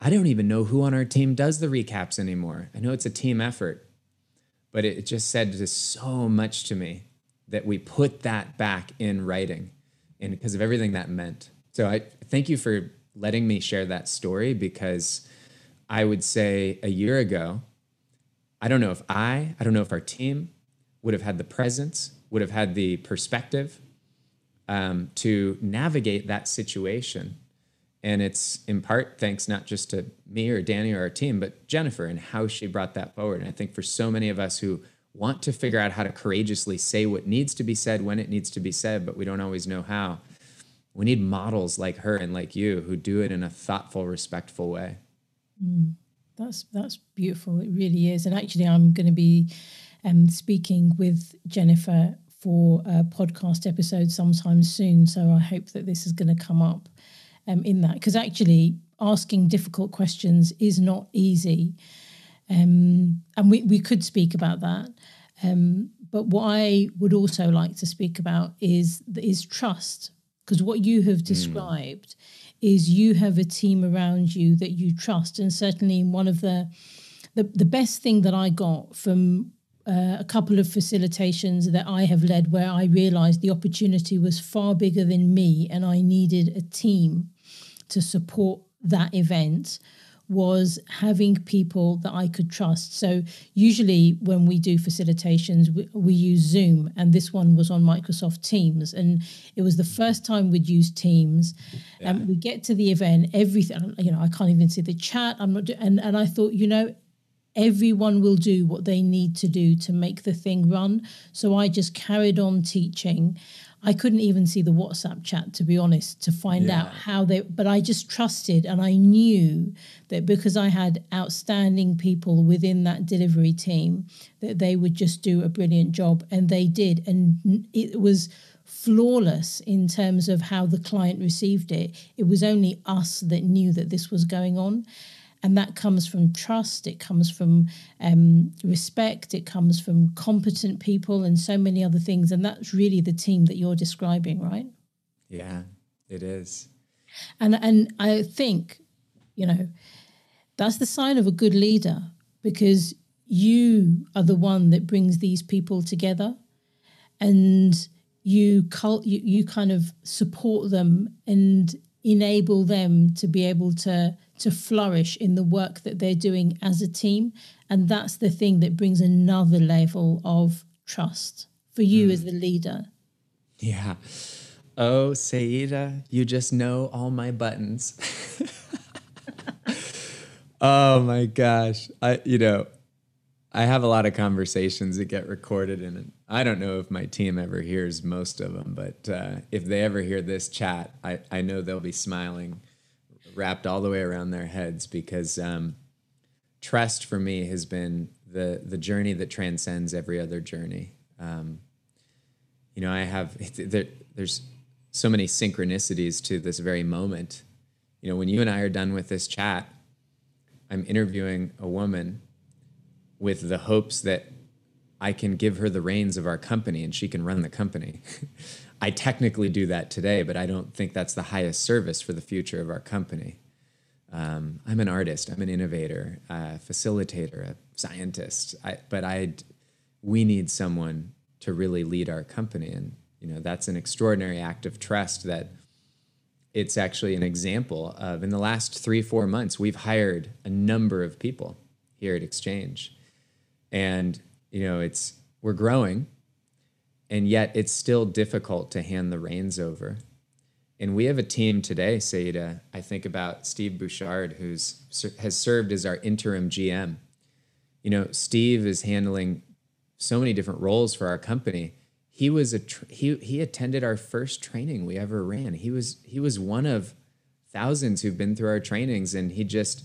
Speaker 1: I don't even know who on our team does the recaps anymore. I know it's a team effort but it just said just so much to me that we put that back in writing and because of everything that meant. So i thank you for letting me share that story because I would say a year ago, I don't know if I, I don't know if our team would have had the presence, would have had the perspective um, to navigate that situation. And it's in part thanks not just to me or Danny or our team, but Jennifer and how she brought that forward. And I think for so many of us who want to figure out how to courageously say what needs to be said when it needs to be said, but we don't always know how, we need models like her and like you who do it in a thoughtful, respectful way.
Speaker 2: Mm, that's that's beautiful. It really is. And actually, I'm going to be um, speaking with Jennifer for a podcast episode sometime soon. So I hope that this is going to come up um, in that because actually asking difficult questions is not easy. Um, and we, we could speak about that. Um, but what I would also like to speak about is is trust because what you have hmm. described mm. is you have a team around you that you trust. And certainly, one of the the, the best thing that I got from uh, a couple of facilitations that I have led where I realized the opportunity was far bigger than me and I needed a team to support that event was having people that I could trust. So usually when we do facilitations, we, we, use Zoom, and this one was on Microsoft Teams, and it was the first time we'd used Teams. Yeah. And we get to the event, everything. You know, I can't even see the chat. I'm not, do- and and I thought, you know. Everyone will do what they need to do to make the thing run. So I just carried on teaching. I couldn't even see the WhatsApp chat to be honest to find yeah. out how they but I just trusted and I knew that because I had outstanding people within that delivery team that they would just do a brilliant job and they did. And it was flawless in terms of how the client received it. It was only us that knew that this was going on and that comes from trust it comes from um, respect it comes from competent people and so many other things. And that's really the team that you're describing right?
Speaker 1: Yeah it is.
Speaker 2: And and i think you know that's the sign of a good leader because you are the one that brings these people together and you cult you, you kind of support them and enable them to be able to to flourish in the work that they're doing as a team. And that's the thing that brings another level of trust for you mm. as the leader.
Speaker 1: Yeah. Oh, Saiyyidah, you just know all my buttons. oh my gosh. I you know, I have a lot of conversations that get recorded and I don't know if my team ever hears most of them, but uh, if they ever hear this chat, I, I know they'll be smiling wrapped all the way around their heads because um, trust for me has been the the journey that transcends every other journey. Um, you know, I have there, there's so many synchronicities to this very moment. You know, when you and I are done with this chat, I'm interviewing a woman with the hopes that I can give her the reins of our company and she can run the company. I technically do that today, but I don't think that's the highest service for the future of our company. Um, I'm an artist, I'm an innovator, a facilitator, a scientist, I, but I, we need someone to really lead our company, and you know that's an extraordinary act of trust that it's actually an example of. In the last three four months, we've hired a number of people here at XCHANGE, and you know it's we're growing and yet it's still difficult to hand the reins over. And we have a team today, Saiyyidah. I think about Steve Bouchard, who's has served as our interim GM. You know, Steve is handling so many different roles for our company. He was a he he attended our first training we ever ran. He was he was one of thousands who've been through our trainings, and he just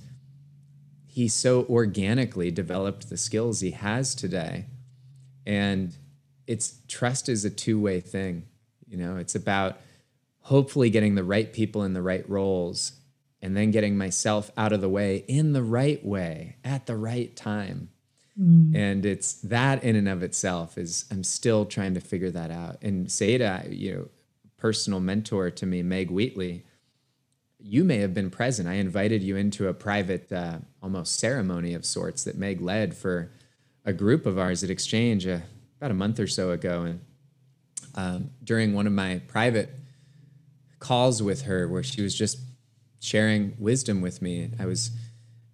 Speaker 1: he so organically developed the skills he has today, and it's trust is a two-way thing you know? It's about hopefully getting the right people in the right roles and then getting myself out of the way in the right way at the right time. Mm. and it's that in and of itself is i'm still trying to figure that out. And Saiyyidah, you know personal mentor to me meg wheatley you may have been present. I invited you into a private uh, almost ceremony of sorts that meg led for a group of ours at XCHANGE uh, about a month or so ago, and um, during one of my private calls with her, where she was just sharing wisdom with me, I was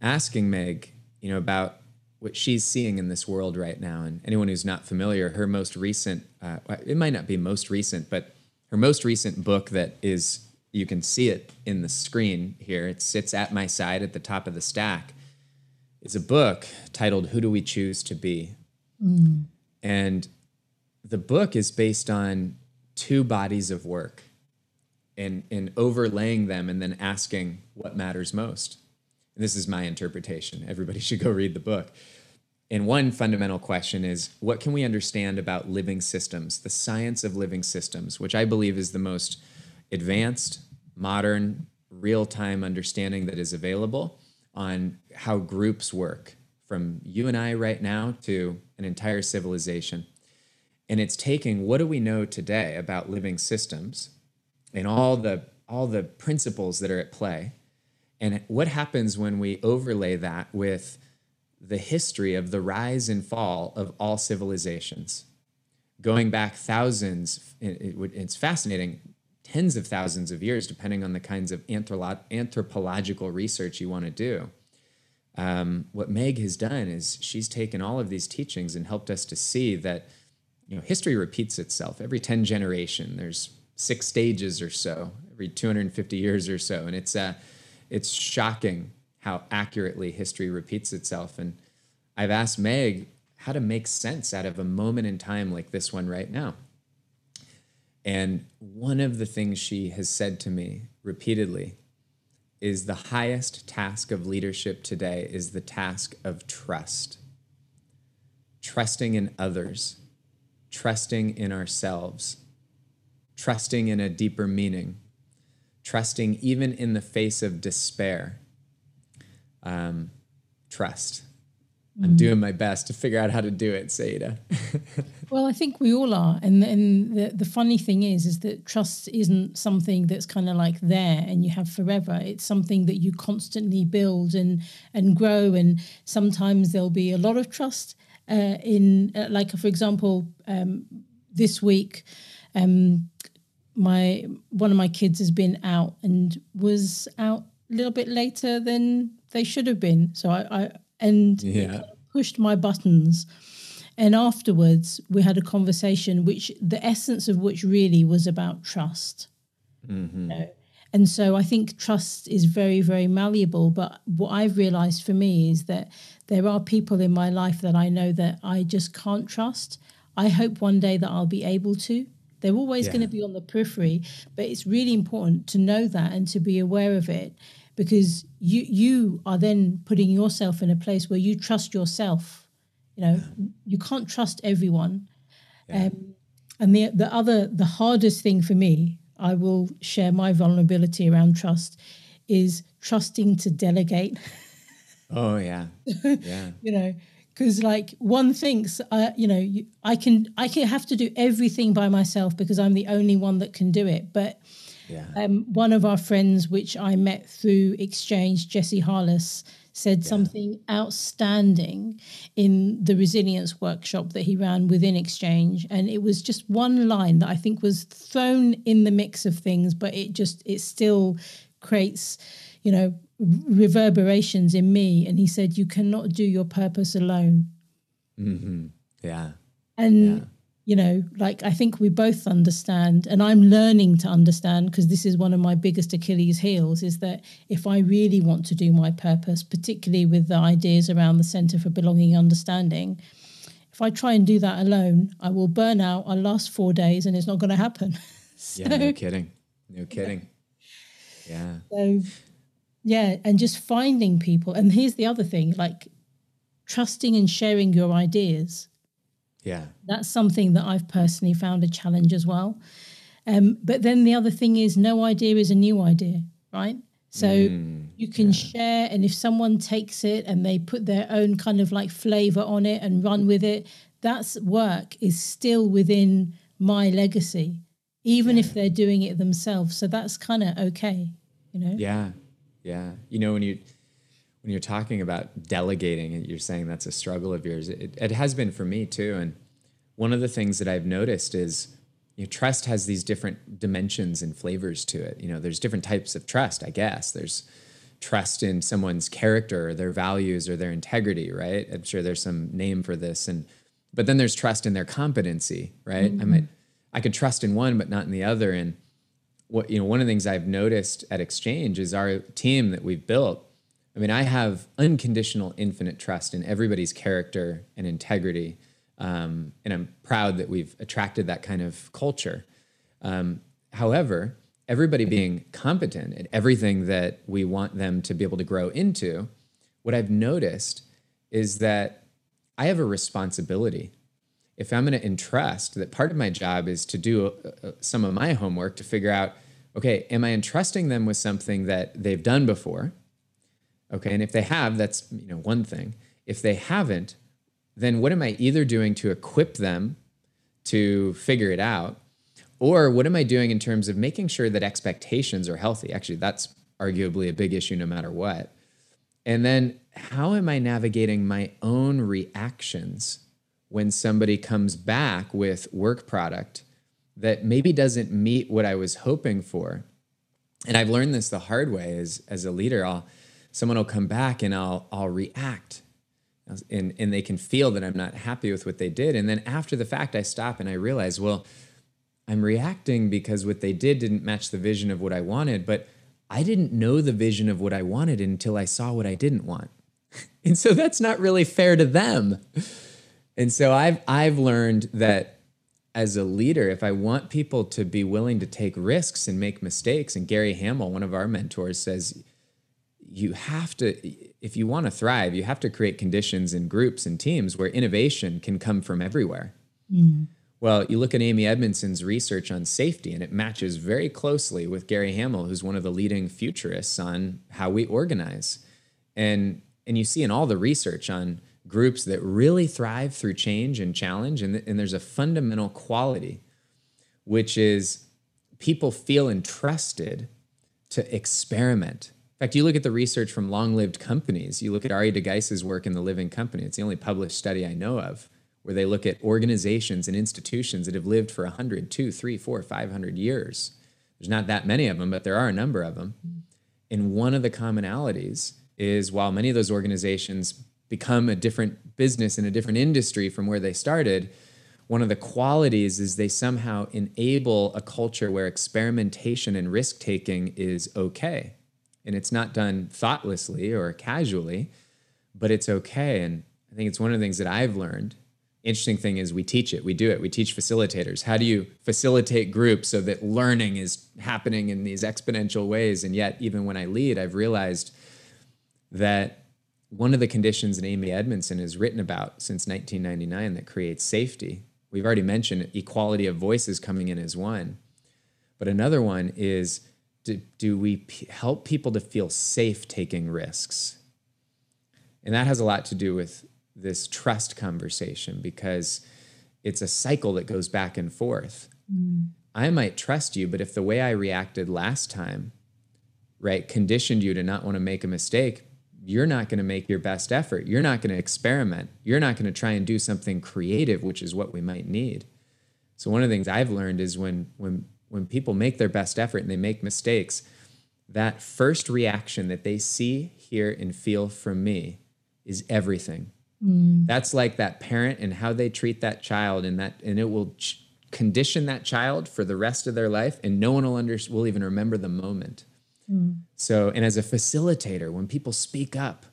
Speaker 1: asking Meg, you know, about what she's seeing in this world right now. And anyone who's not familiar, her most recent, uh, it might not be most recent, but her most recent book that is, you can see it in the screen here, it sits at my side at the top of the stack, is a book titled Who Do We Choose to Be? Mm. And the book is based on two bodies of work and, and overlaying them and then asking what matters most. And this is my interpretation. Everybody should go read the book. And one fundamental question is what can we understand about living systems, the science of living systems, which I believe is the most advanced, modern, real time understanding that is available on how groups work, from you and I right now to an entire civilization. And it's taking what do we know today about living systems and all the all the principles that are at play? And what happens when we overlay that with the history of the rise and fall of all civilizations? Going back thousands it, it, it's fascinating tens of thousands of years depending on the kinds of anthropological research you want to do um, what Meg has done is she's taken all of these teachings and helped us to see that you know history repeats itself every 10 generation. There's six stages or so every 250 years or so. And it's uh, it's shocking how accurately history repeats itself. And i've asked meg how to make sense out of a moment in time like this one right now. And one of the things she has said to me repeatedly is the highest task of leadership today is the task of trust. Trusting in others, trusting in ourselves, trusting in a deeper meaning, trusting even in the face of despair. Um, trust. I'm mm-hmm. doing my best to figure out how to do it, Saiyyidah.
Speaker 2: well, I think we all are, and and the the funny thing is, is that trust isn't something that's kind of like there and you have forever. It's something that you constantly build and and grow, and sometimes there'll be a lot of trust uh, in, uh, like for example, um, this week. Um, my one of my kids has been out and was out a little bit later than they should have been. So I, I and yeah. pushed my buttons. And afterwards, we had a conversation, which the essence of which really was about trust. Mm-hmm. You know? And so I think trust is very, very malleable. But what I've realized for me is that there are people in my life that I know that I just can't trust. I hope one day that I'll be able to. They're always yeah. going to be on the periphery, but it's really important to know that and to be aware of it because you you are then putting yourself in a place where you trust yourself you know you can't trust everyone. Yeah. um, and the the other the hardest thing for me i will share my vulnerability around trust is trusting to delegate.
Speaker 1: Oh yeah. Yeah.
Speaker 2: You know because like one thinks uh, you know i can i can have to do everything by myself because i'm the only one that can do it. But yeah. um, one of our friends which i met through XCHANGE jesse harless said yeah. something outstanding in the resilience workshop that he ran within XCHANGE and it was just one line that i think was thrown in the mix of things but it just it still creates you know reverberations in me and he said you cannot do your purpose alone
Speaker 1: mm-hmm. yeah
Speaker 2: and yeah. You know like i think we both understand and i'm learning to understand because this is one of my biggest achilles heels is that if i really want to do my purpose particularly with the ideas around the center for belonging and understanding if i try and do that alone i will burn out i'll last four days and it's not going to happen
Speaker 1: so, yeah no kidding no kidding yeah.
Speaker 2: So yeah, and just finding people. And here's the other thing like trusting and sharing your ideas.
Speaker 1: Yeah.
Speaker 2: That's something that I've personally found a challenge as well. Um, but then the other thing is, no idea is a new idea, right? So mm, you can yeah. share, and if someone takes it and they put their own kind of like flavor on it and run with it, that's work is still within my legacy, even yeah. if they're doing it themselves. So that's kind of okay, you know?
Speaker 1: Yeah. Yeah. You know, when you when you're talking about delegating and you're saying that's a struggle of yours, it, it has been for me too. And one of the things that I've noticed is you know, trust has these different dimensions and flavors to it. You know, there's different types of trust, I guess. There's trust in someone's character or their values or their integrity, right? I'm sure there's some name for this. And but then there's trust in their competency, right? Mm-hmm. I might I could trust in one but not in the other. And what you know one of the things I've noticed at XCHANGE is our team that we've built. I mean, I have unconditional, infinite trust in everybody's character and integrity, um, and I'm proud that we've attracted that kind of culture. Um, however, everybody being competent at everything that we want them to be able to grow into, what I've noticed is that I have a responsibility if I'm going to entrust that part of my job is to do uh, uh, some of my homework to figure out, okay, am I entrusting them with something that they've done before? Okay, and if they have, that's you know one thing. If they haven't, then what am I either doing to equip them to figure it out, or what am I doing in terms of making sure that expectations are healthy? Actually, that's arguably a big issue no matter what. And then how am I navigating my own reactions when somebody comes back with work product that maybe doesn't meet what I was hoping for. And I've learned this the hard way as, as a leader. I'll someone will come back and I'll I'll react. And, and they can feel that I'm not happy with what they did. And then after the fact, I stop and I realize, well, I'm reacting because what they did didn't match the vision of what I wanted, but I didn't know the vision of what I wanted until I saw what I didn't want. and so that's not really fair to them. And so I've I've learned that as a leader, if I want people to be willing to take risks and make mistakes, and Gary Hamel, one of our mentors, says you have to if you want to thrive, you have to create conditions in groups and teams where innovation can come from everywhere. Mm. Well, you look at Amy Edmondson's research on safety, and it matches very closely with Gary Hamel, who's one of the leading futurists on how we organize. And and you see in all the research on groups that really thrive through change and challenge. And, and there's a fundamental quality, which is people feel entrusted to experiment. In fact, you look at the research from long lived companies, you look at Arie de Geus's work in The Living Company, it's the only published study I know of where they look at organizations and institutions that have lived for 100, 2, 3, 4, 500 years. There's not that many of them, but there are a number of them. And one of the commonalities is while many of those organizations become a different business in a different industry from where they started, one of the qualities is they somehow enable a culture where experimentation and risk taking is okay. And it's not done thoughtlessly or casually, but it's okay. And I think it's one of the things that I've learned. Interesting thing is we teach it, we do it, we teach facilitators. How do you facilitate groups so that learning is happening in these exponential ways? And yet, even when I lead, I've realized that one of the conditions that Amy Edmondson has written about since 1999 that creates safety, we've already mentioned equality of voices coming in as one. But another one is do, do we p- help people to feel safe taking risks? And that has a lot to do with this trust conversation because it's a cycle that goes back and forth. Mm. I might trust you, but if the way I reacted last time, right, conditioned you to not want to make a mistake, you're not going to make your best effort. You're not going to experiment. You're not going to try and do something creative, which is what we might need. So one of the things I've learned is when when when people make their best effort and they make mistakes, that first reaction that they see, hear, and feel from me is everything. Mm. That's like that parent and how they treat that child, and that and it will ch- condition that child for the rest of their life, and no one will under will even remember the moment. Mm. So, and as a facilitator, when people speak up,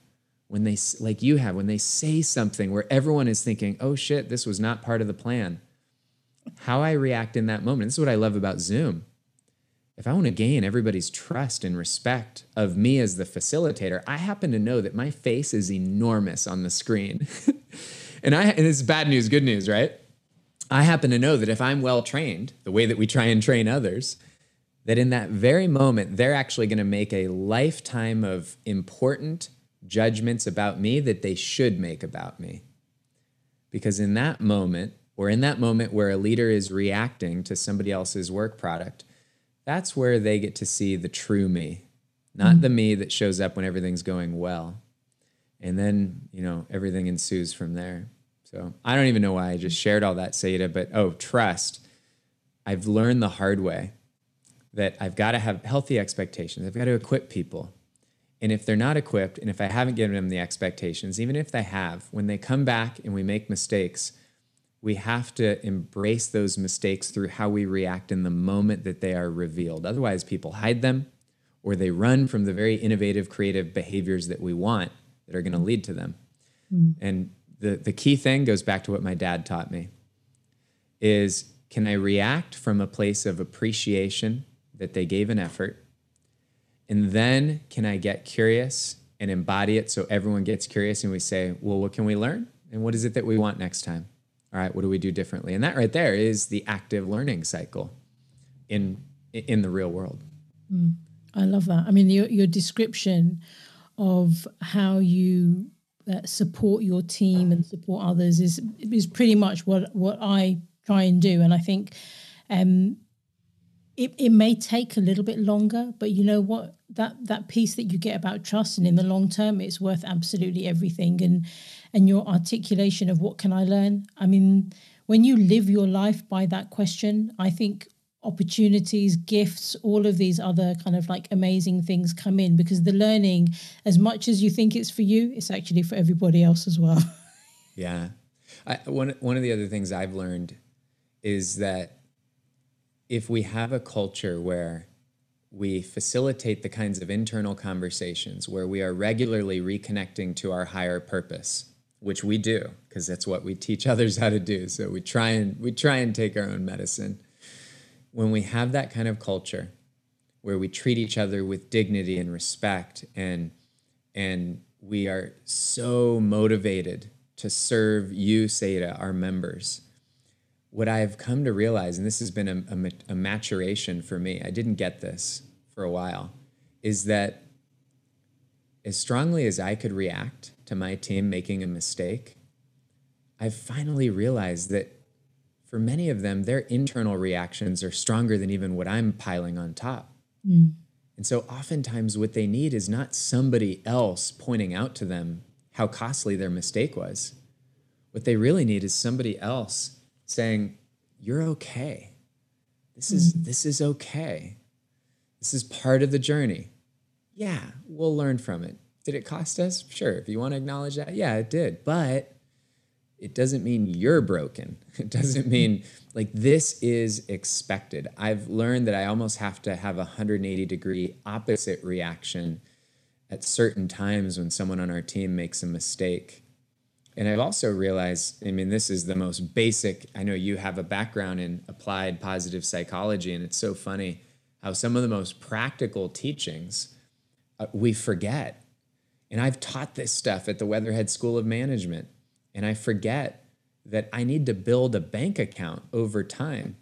Speaker 1: when they like you have, when they say something where everyone is thinking, "Oh shit, this was not part of the plan," how I react in that moment. This is what I love about Zoom if I want to gain everybody's trust and respect of me as the facilitator, I happen to know that my face is enormous on the screen. and I and it's bad news, good news, right? I happen to know that if I'm well trained, the way that we try and train others, that in that very moment, they're actually going to make a lifetime of important judgments about me that they should make about me. Because in that moment, or in that moment where a leader is reacting to somebody else's work product, that's where they get to see the true me, not mm-hmm. the me that shows up when everything's going well. And then, you know, everything ensues from there. So I don't even know why I just shared all that, Saiyyidah, but oh, trust. I've learned the hard way that I've got to have healthy expectations. I've got to equip people. And if they're not equipped, and if I haven't given them the expectations, even if they have, when they come back and we make mistakes, we have to embrace those mistakes through how we react in the moment that they are revealed. Otherwise, people hide them or they run from the very innovative, creative behaviors that we want that are going to lead to them. Mm. And the, the key thing goes back to what my dad taught me is can I react from a place of appreciation that they gave an effort? And then can I get curious and embody it so everyone gets curious and we say, well, what can we learn? And what is it that we want next time? All right what do we do differently? And that right there is the active learning cycle in in the real world.
Speaker 2: Mm, i love that. I mean your, your description of how you uh, support your team and support others is is pretty much what what i try and do. And i think um it, it may take a little bit longer but you know what? That that piece that you get about trust and in the long term it's worth absolutely everything. And and your articulation of what can I learn. I mean, when you live your life by that question, I think opportunities, gifts, all of these other kind of like amazing things come in because the learning, as much as you think it's for you, it's actually for everybody else as well.
Speaker 1: yeah. I, one, one of the other things I've learned is that if we have a culture where we facilitate the kinds of internal conversations where we are regularly reconnecting to our higher purpose which we do because that's what we teach others how to do. So we try and we try and take our own medicine. When we have that kind of culture where we treat each other with dignity and respect and and we are so motivated to serve you, Saiyyidah, our members. What I've come to realize, and this has been a, a, a maturation for me, I didn't get this for a while, is that as strongly as I could react to my team making a mistake, I've finally realized that for many of them, their internal reactions are stronger than even what I'm piling on top. Mm. And so oftentimes, what they need is not somebody else pointing out to them how costly their mistake was. What they really need is somebody else saying, You're okay. This is, mm. this is okay. This is part of the journey. Yeah, we'll learn from it. Did it cost us? Sure. If you want to acknowledge that, yeah, it did. But it doesn't mean you're broken. It doesn't mean like this is expected. I've learned that I almost have to have a 180 degree opposite reaction at certain times when someone on our team makes a mistake. And I've also realized, I mean, this is the most basic. I know you have a background in applied positive psychology, and it's so funny how some of the most practical teachings uh, we forget and I've taught this stuff at the Weatherhead School of Management. And I forget that I need to build a bank account over time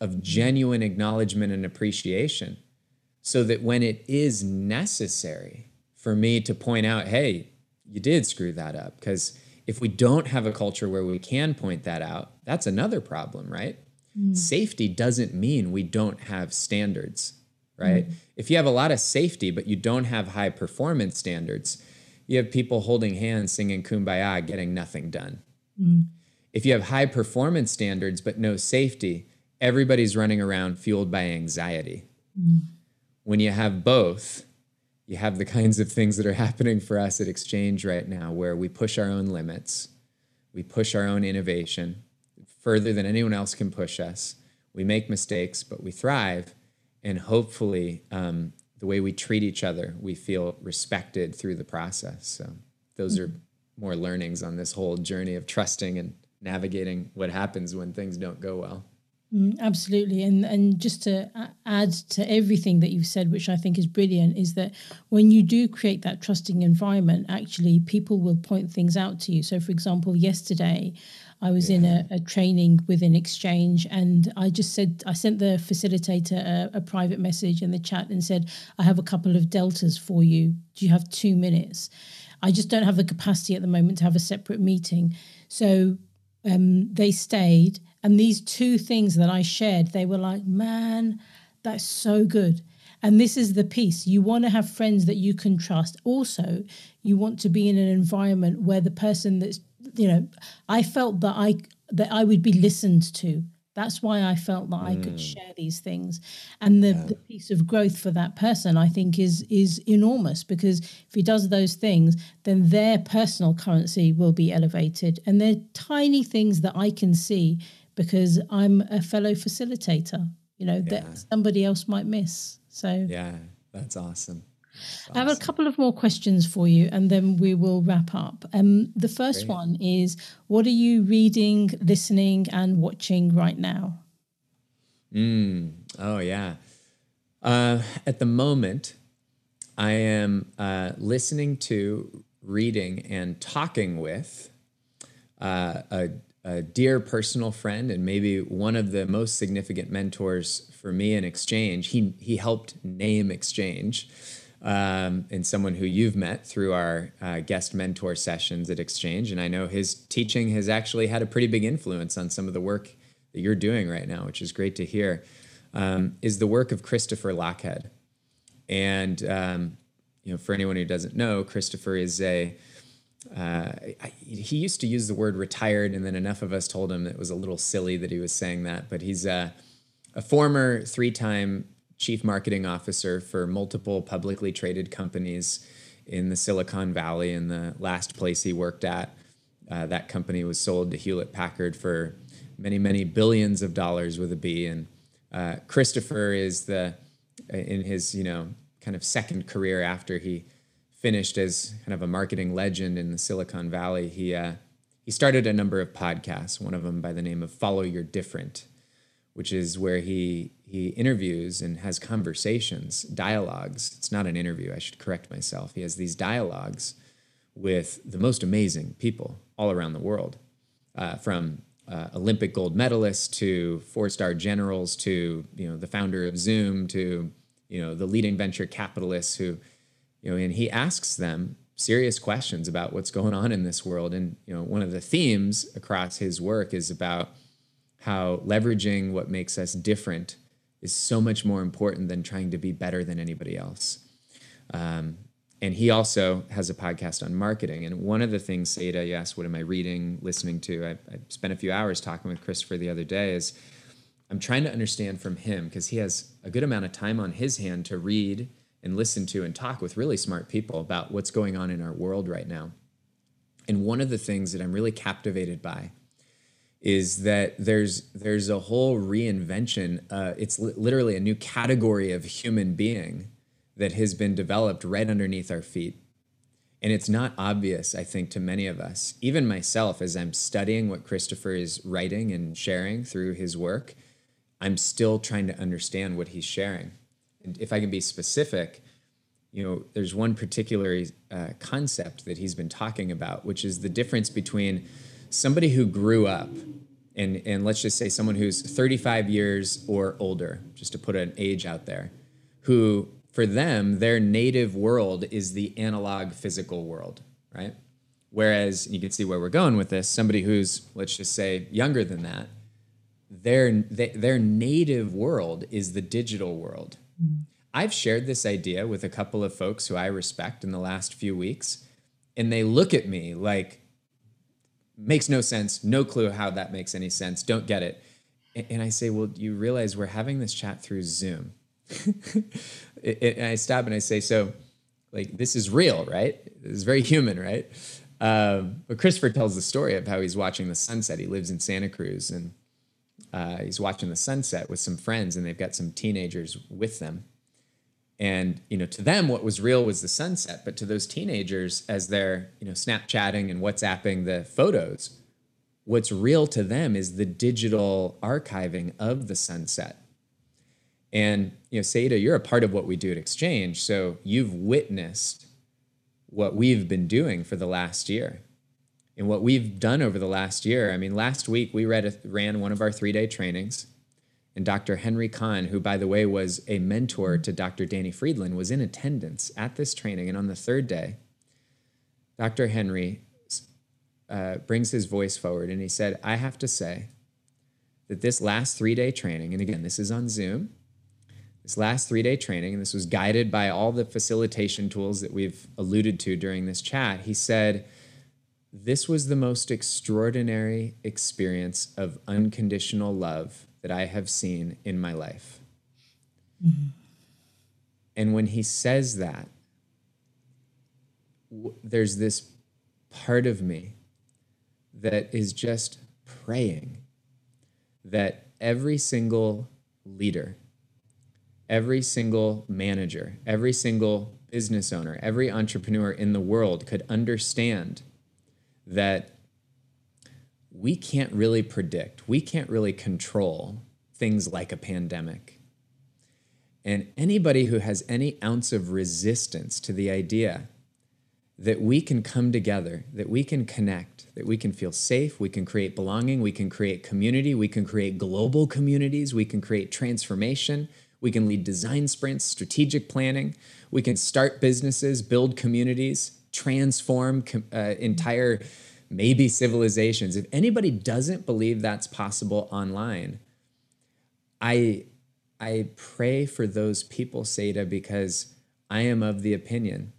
Speaker 1: of genuine acknowledgement and appreciation so that when it is necessary for me to point out, hey, you did screw that up, because If we don't have a culture where we can point that out, that's another problem, right? Mm. Safety doesn't mean we don't have standards, right? Mm. If you have a lot of safety, but you don't have high performance standards, you have people holding hands singing kumbaya getting nothing done. Mm. If you have high performance standards, but no safety, everybody's running around fueled by anxiety. Mm. When you have both, you have the kinds of things that are happening for us at XCHANGE right now, where we push our own limits, we push our own innovation further than anyone else can push us. We make mistakes, but we thrive. And hopefully, um, the way we treat each other, we feel respected through the process. So, those are more learnings on this whole journey of trusting and navigating what happens when things don't go well.
Speaker 2: Mm, absolutely, and and just to add to everything that you've said, which I think is brilliant, is that when you do create that trusting environment, actually people will point things out to you. So, for example, yesterday I was yeah. in a, a, training within XCHANGE, and I just said I sent the facilitator a, a private message in the chat and said I have a couple of deltas for you. Do you have two minutes? I just don't have the capacity at the moment to have a separate meeting, so um, they stayed and these two things that I shared, they were like, man, that's so good. And this is the piece. You want to have friends that you can trust. Also, you want to be in an environment where the person that's, you know, I felt that I that I would be listened to. That's why I felt that mm. I could mm. share these things. And the, yeah. the piece of growth for that person, I think, is is enormous because if he does those things, then their personal currency will be elevated. And they're tiny things that I can see because I'm a fellow facilitator, you know, yeah. that somebody else might miss. So,
Speaker 1: yeah, that's awesome.
Speaker 2: I have a couple of more questions for you and then we will wrap up. Um, the first one is What are you reading, listening, and watching right now?
Speaker 1: Mm, oh, yeah. Uh, at the moment, I am uh, listening to, reading, and talking with uh, a a dear personal friend and maybe one of the most significant mentors for me in XCHANGE. He he helped name XCHANGE, um, and someone who you've met through our uh, guest mentor sessions at XCHANGE. And I know his teaching has actually had a pretty big influence on some of the work that you're doing right now, which is great to hear. Um, is the work of Christopher Lochhead, and um, you know, for anyone who doesn't know, Christopher is a uh, he used to use the word retired, and then enough of us told him it was a little silly that he was saying that. But he's a, a former three time chief marketing officer for multiple publicly traded companies in the Silicon Valley. And the last place he worked at, uh, that company was sold to Hewlett Packard for many, many billions of dollars with a B. And uh, Christopher is the, in his, you know, kind of second career after he finished as kind of a marketing legend in the Silicon Valley, he uh, he started a number of podcasts. One of them by the name of Follow Your Different, which is where he he interviews and has conversations, dialogues. It's not an interview. I should correct myself. He has these dialogues with the most amazing people all around the world, uh, from uh, Olympic gold medalists to four-star generals to you know the founder of Zoom to you know the leading venture capitalists who you know, and he asks them serious questions about what's going on in this world. And you know, one of the themes across his work is about how leveraging what makes us different is so much more important than trying to be better than anybody else. Um, and he also has a podcast on marketing. And one of the things, Saiyyidah, you asked, what am I reading, listening to? I, I spent a few hours talking with Christopher the other day. Is I'm trying to understand from him because he has a good amount of time on his hand to read and listen to and talk with really smart people about what's going on in our world right now. And one of the things that I'm really captivated by is that there's there's a whole reinvention. Uh, it's li- literally a new category of human being that has been developed right underneath our feet. And it's not obvious, I think, to many of us, even myself, as I'm studying what Christopher is writing and sharing through his work, I'm still trying to understand what he's sharing And if I can be specific, you know, there's one particular uh, concept that he's been talking about, which is the difference between somebody who grew up and, and let's just say someone who's 35 years or older, just to put an age out there, who for them, their native world is the analog physical world, right? Whereas you can see where we're going with this. Somebody who's let's just say younger than that, their they, their native world is the digital world. Mm-hmm. I've shared this idea with a couple of folks who I respect in the last few weeks, and they look at me like makes no sense, no clue how that makes any sense, don't get it. And I say, well, you realize we're having this chat through Zoom. and I stop and I say, so like this is real, right? Is very human, right? Um, but Christopher tells the story of how he's watching the sunset. He lives in Santa Cruz and uh, he's watching the sunset with some friends, and they've got some teenagers with them. And you know, to them, what was real was the sunset. But to those teenagers, as they're you know Snapchatting and WhatsApping the photos, what's real to them is the digital archiving of the sunset. And you know, Saiyyidah, you're a part of what we do at XCHANGE, so you've witnessed what we've been doing for the last year and what we've done over the last year. I mean, last week we read a, ran one of our three day trainings, and Dr. Henry Kahn, who by the way was a mentor to Dr. Danny Friedland, was in attendance at this training. And on the third day, Dr. Henry uh, brings his voice forward and he said, I have to say that this last three day training, and again, this is on Zoom, this last three day training, and this was guided by all the facilitation tools that we've alluded to during this chat, he said, this was the most extraordinary experience of unconditional love that I have seen in my life. Mm-hmm. And when he says that, w- there's this part of me that is just praying that every single leader, every single manager, every single business owner, every entrepreneur in the world could understand that we can't really predict, we can't really control things like a pandemic. And anybody who has any ounce of resistance to the idea that we can come together, that we can connect, that we can feel safe, we can create belonging, we can create community, we can create global communities, we can create transformation, we can lead design sprints, strategic planning, we can start businesses, build communities, transform uh, entire maybe civilizations. If anybody doesn't believe that's possible online, I I pray for those people, Saiyyidah, because I am of the opinion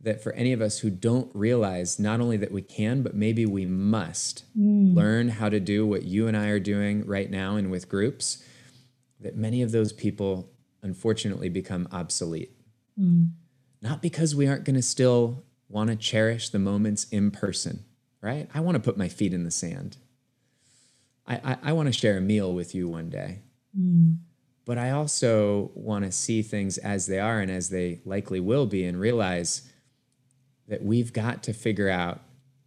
Speaker 1: that for any of us who don't realize not only that we can, but maybe we must mm. learn how to do what you and I are doing right now and with groups, that many of those people unfortunately become obsolete. Mm. Not because we aren't going to still want to cherish the moments in person, right? I want to put my feet in the sand. I, I, I want to share a meal with you one day. Mm. But I also want to see things as they are and as they likely will be and realize that we've got to figure out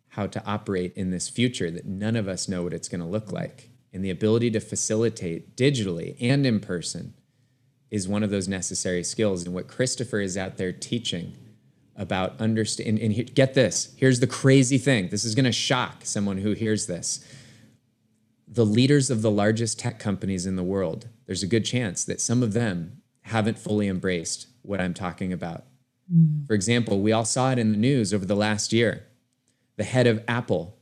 Speaker 1: how to operate in this future that none of us know what it's going to look like. And the ability to facilitate digitally and in person is one of those necessary skills. And what Christopher is out there teaching about understand and, and get this here's the crazy thing. This is going to shock someone who hears this. The leaders of the largest tech companies in the world there's a good chance that some of them haven't fully embraced what i'm talking about. Mm. for example we all saw it in the news over the last year. The head of apple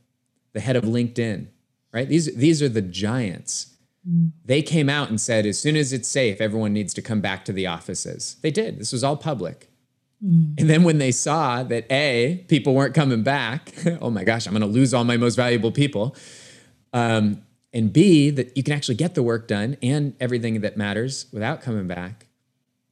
Speaker 1: the head of linkedin right? These these are the giants. Mm. they came out and said as soon as it's safe everyone needs to come back to the offices. They did. This was all public Mm. And then when they saw that A, people weren't coming back, oh my gosh, I'm going to lose all my most valuable people. Um, and B, that you can actually get the work done and everything that matters without coming back.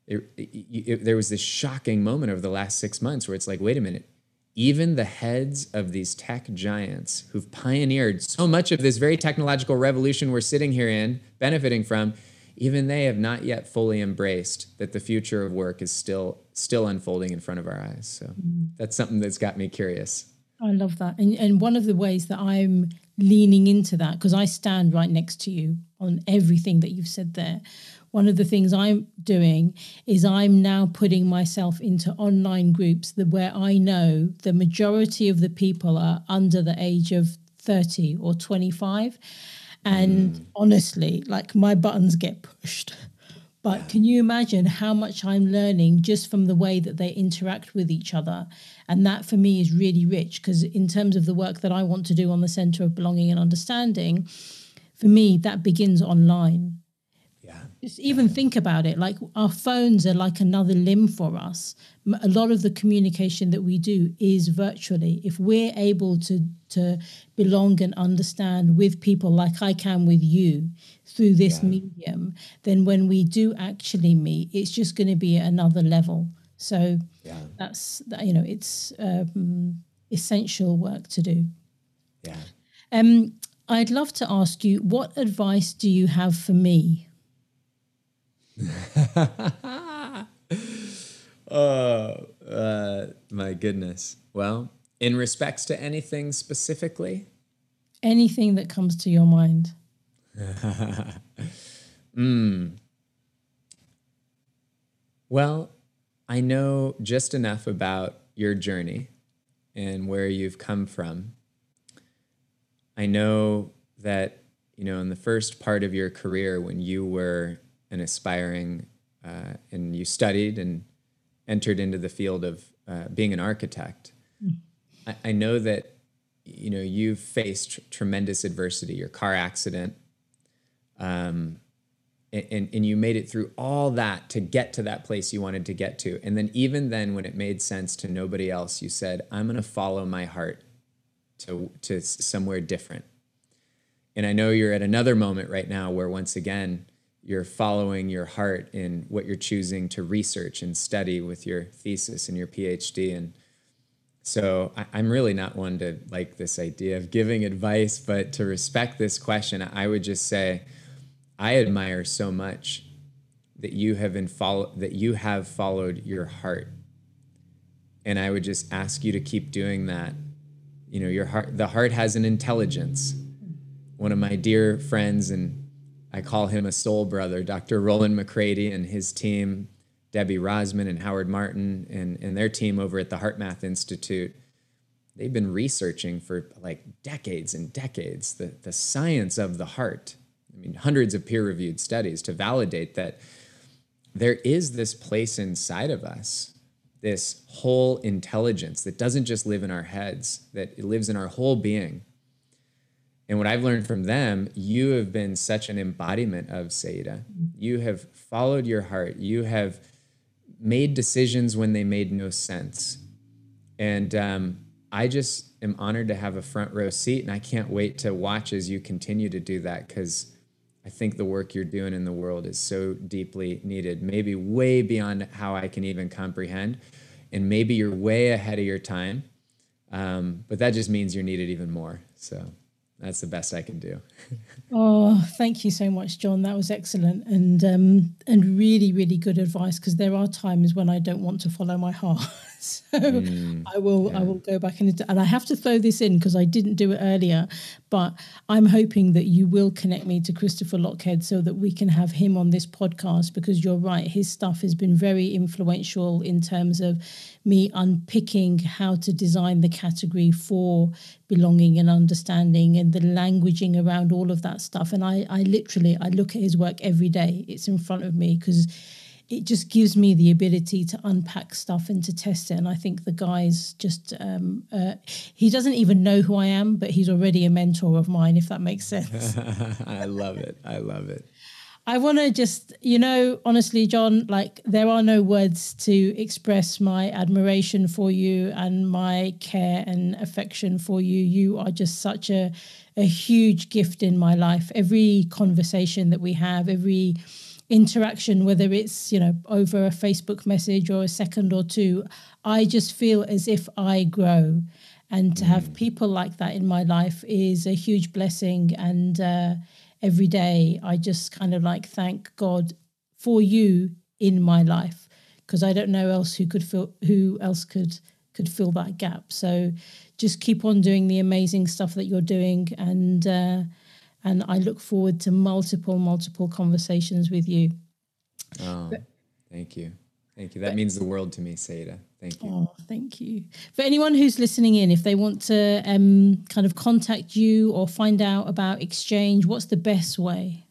Speaker 1: It, it, it, there was this shocking moment over the last six months where it's like, wait a minute, even the heads of these tech giants who've pioneered so much of this very technological revolution we're sitting here in, benefiting from, even they have not yet fully embraced that the future of work is still still unfolding in front of our eyes. So mm. that's something that's got me curious.
Speaker 2: I love that. And and one of the ways that I'm leaning into that because I stand right next to you on everything that you've said there. One of the things I'm doing is I'm now putting myself into online groups that where I know the majority of the people are under the age of 30 or 25 and mm. honestly, like my buttons get pushed But can you imagine how much I'm learning just from the way that they interact with each other? And that for me is really rich because, in terms of the work that I want to do on the Center of Belonging and Understanding, for me, that begins online.
Speaker 1: Yeah.
Speaker 2: Just even think about it like our phones are like another limb for us. A lot of the communication that we do is virtually. If we're able to, to belong and understand with people like I can with you, through this yeah. medium, then when we do actually meet, it's just going to be another level. So yeah. that's you know it's um, essential work to do.
Speaker 1: Yeah.
Speaker 2: Um, I'd love to ask you, what advice do you have for me?
Speaker 1: oh, uh, my goodness. Well, in respects to anything specifically?
Speaker 2: Anything that comes to your mind.
Speaker 1: mm. Well, I know just enough about your journey and where you've come from. I know that, you know, in the first part of your career, when you were an aspiring uh, and you studied and entered into the field of uh, being an architect, mm. I, I, know that, you know, you've faced tr- tremendous adversity, your car accident, um, and, and you made it through all that to get to that place you wanted to get to. And then, even then, when it made sense to nobody else, you said, I'm going to follow my heart to, to somewhere different. And I know you're at another moment right now where, once again, you're following your heart in what you're choosing to research and study with your thesis and your PhD. And so I, am really not one to like this idea of giving advice, but to respect this question, I would just say, I admire so much that you have been follow that you have followed your heart. And I would just ask you to keep doing that. You know, your heart the heart has an intelligence. One of my dear friends and I call him a soul brother, Dr. Rollin McCraty and his team, Debbie Rozman and Howard Martin and, and their team over at the HeartMath Institute. They've been researching for like decades and decades the, the science of the heart I mean, hundreds of peer reviewed studies to validate that there is this place inside of us, this whole intelligence that doesn't just live in our heads, that it lives in our whole being. And what I've learned from them, you have been such an embodiment of Saiyyidah. You have followed your heart. You have made decisions when they made no sense. And um, I just am honored to have a front row seat, and I can't wait to watch as you continue to do that because I think the work you're doing in the world is so deeply needed, maybe way beyond how I can even comprehend. And maybe you're way ahead of your time, um, but that just means you're needed even more. So that's the best I can do.
Speaker 2: oh, thank you so much, Jon. That was excellent and um, and really, really good advice. Because there are times when I don't want to follow my heart. so mm, I will yeah. I will go back and and I have to throw this in because I didn't do it earlier, but I'm hoping that you will connect me to Christopher Lochhead so that we can have him on this podcast because you're right, his stuff has been very influential in terms of me unpicking how to design the category for belonging and understanding and the languaging around all of that stuff. And I I literally I look at his work every day. It's in front of me because it just gives me the ability to unpack stuff and to test it. And I think the guy's just, um, uh, he doesn't even know who I am, but he's already a mentor of mine, if that makes sense.
Speaker 1: I love it. I love it.
Speaker 2: I want to just, you know, honestly, Jon, like there are no words to express my admiration for you and my care and affection for you. You are just such a, a huge gift in my life. Every conversation that we have, every, interaction, whether it's, you know, over a Facebook message or a second or two, I just feel as if I grow. And to have mm. people like that in my life is a huge blessing. And uh, every day I just kind of like thank God for you in my life because I don't know else who could fill who else could could fill that gap. So just keep on doing the amazing stuff that you're doing and uh, and I look forward to multiple, multiple conversations with you.
Speaker 1: Oh, but, thank you. Thank you. That but, means the world to me, Saiyyidah. Thank you.
Speaker 2: Oh, thank you. For anyone who's listening in, if they want to um, kind of contact you or find out about Exchange, what's the best way?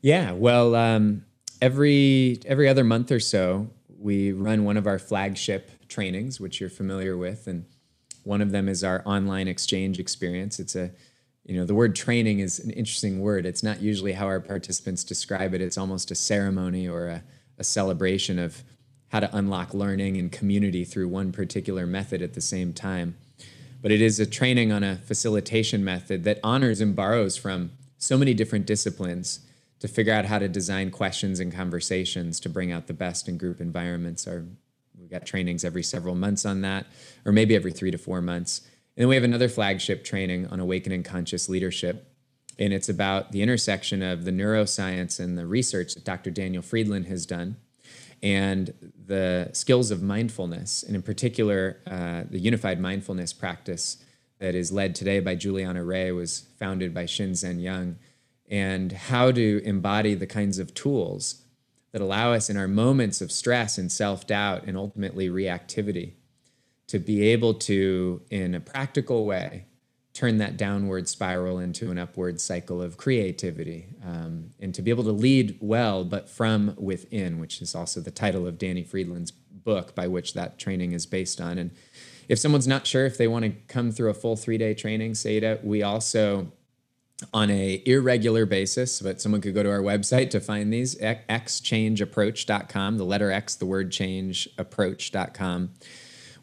Speaker 1: Yeah, well, um, every every other month or so, we run one of our flagship trainings, which you're familiar with, and one of them is our online XCHANGE experience. It's a you know the word training is an interesting word. It's not usually how our participants describe it. It's almost a ceremony or a, a celebration of how to unlock learning and community through one particular method at the same time. But it is a training on a facilitation method that honors and borrows from so many different disciplines to figure out how to design questions and conversations to bring out the best in group environments. Our, we've got trainings every several months on that, or maybe every three to four months. And then we have another flagship training on awakening conscious leadership. And it's about the intersection of the neuroscience and the research that Dr. Daniel Friedland has done and the skills of mindfulness, and in particular, uh, the unified mindfulness practice that is led today by Julianna Raye was founded by Shinzen Young, and how to embody the kinds of tools that allow us in our moments of stress and self doubt and ultimately reactivity to be able to, in a practical way, turn that downward spiral into an upward cycle of creativity um, and to be able to lead well but from within which is also the title of danny friedland's book by which that training is based on. And if someone's not sure if they want to come through a full three day training saiyyidah we also on a irregular basis but someone could go to our website to find these xchangeapproach.com the letter x the word change approach.com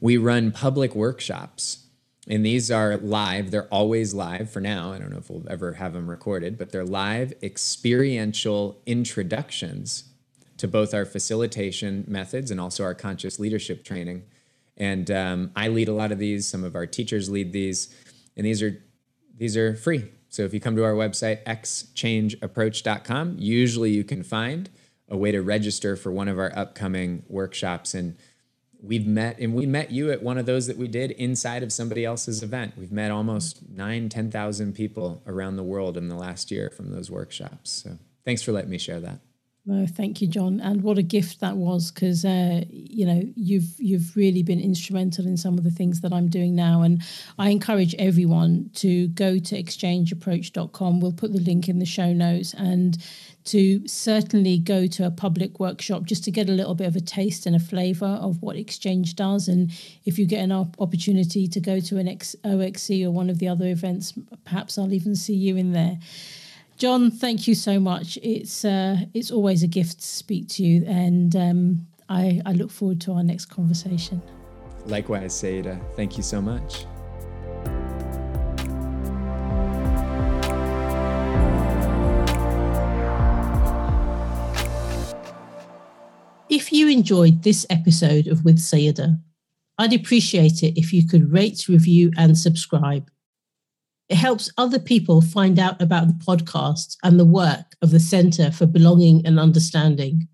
Speaker 1: we run public workshops and these are live. They're always live for now. I don't know if we'll ever have them recorded, but they're live experiential introductions to both our facilitation methods and also our conscious leadership training. And um, I lead a lot of these. Some of our teachers lead these, and these are these are free. So if you come to our website xchangeapproach.com, usually you can find a way to register for one of our upcoming workshops and we've met and we met you at one of those that we did inside of somebody else's event we've met almost nine ten thousand people around the world in the last year from those workshops so thanks for letting me share that
Speaker 2: no, thank you, Jon. And what a gift that was, because uh, you know you've you've really been instrumental in some of the things that I'm doing now. And I encourage everyone to go to xchangeapproach.com. We'll put the link in the show notes and to certainly go to a public workshop just to get a little bit of a taste and a flavor of what XCHANGE does. And if you get an opportunity to go to an X- or one of the other events, perhaps I'll even see you in there. Jon, thank you so much. It's uh, it's always a gift to speak to you, and um, I, I look forward to our next conversation.
Speaker 1: Likewise, Saiyyidah. Thank you so much.
Speaker 2: If you enjoyed this episode of With Saiyyidah, I'd appreciate it if you could rate, review, and subscribe. It helps other people find out about the podcast and the work of the Centre for Belonging and Understanding.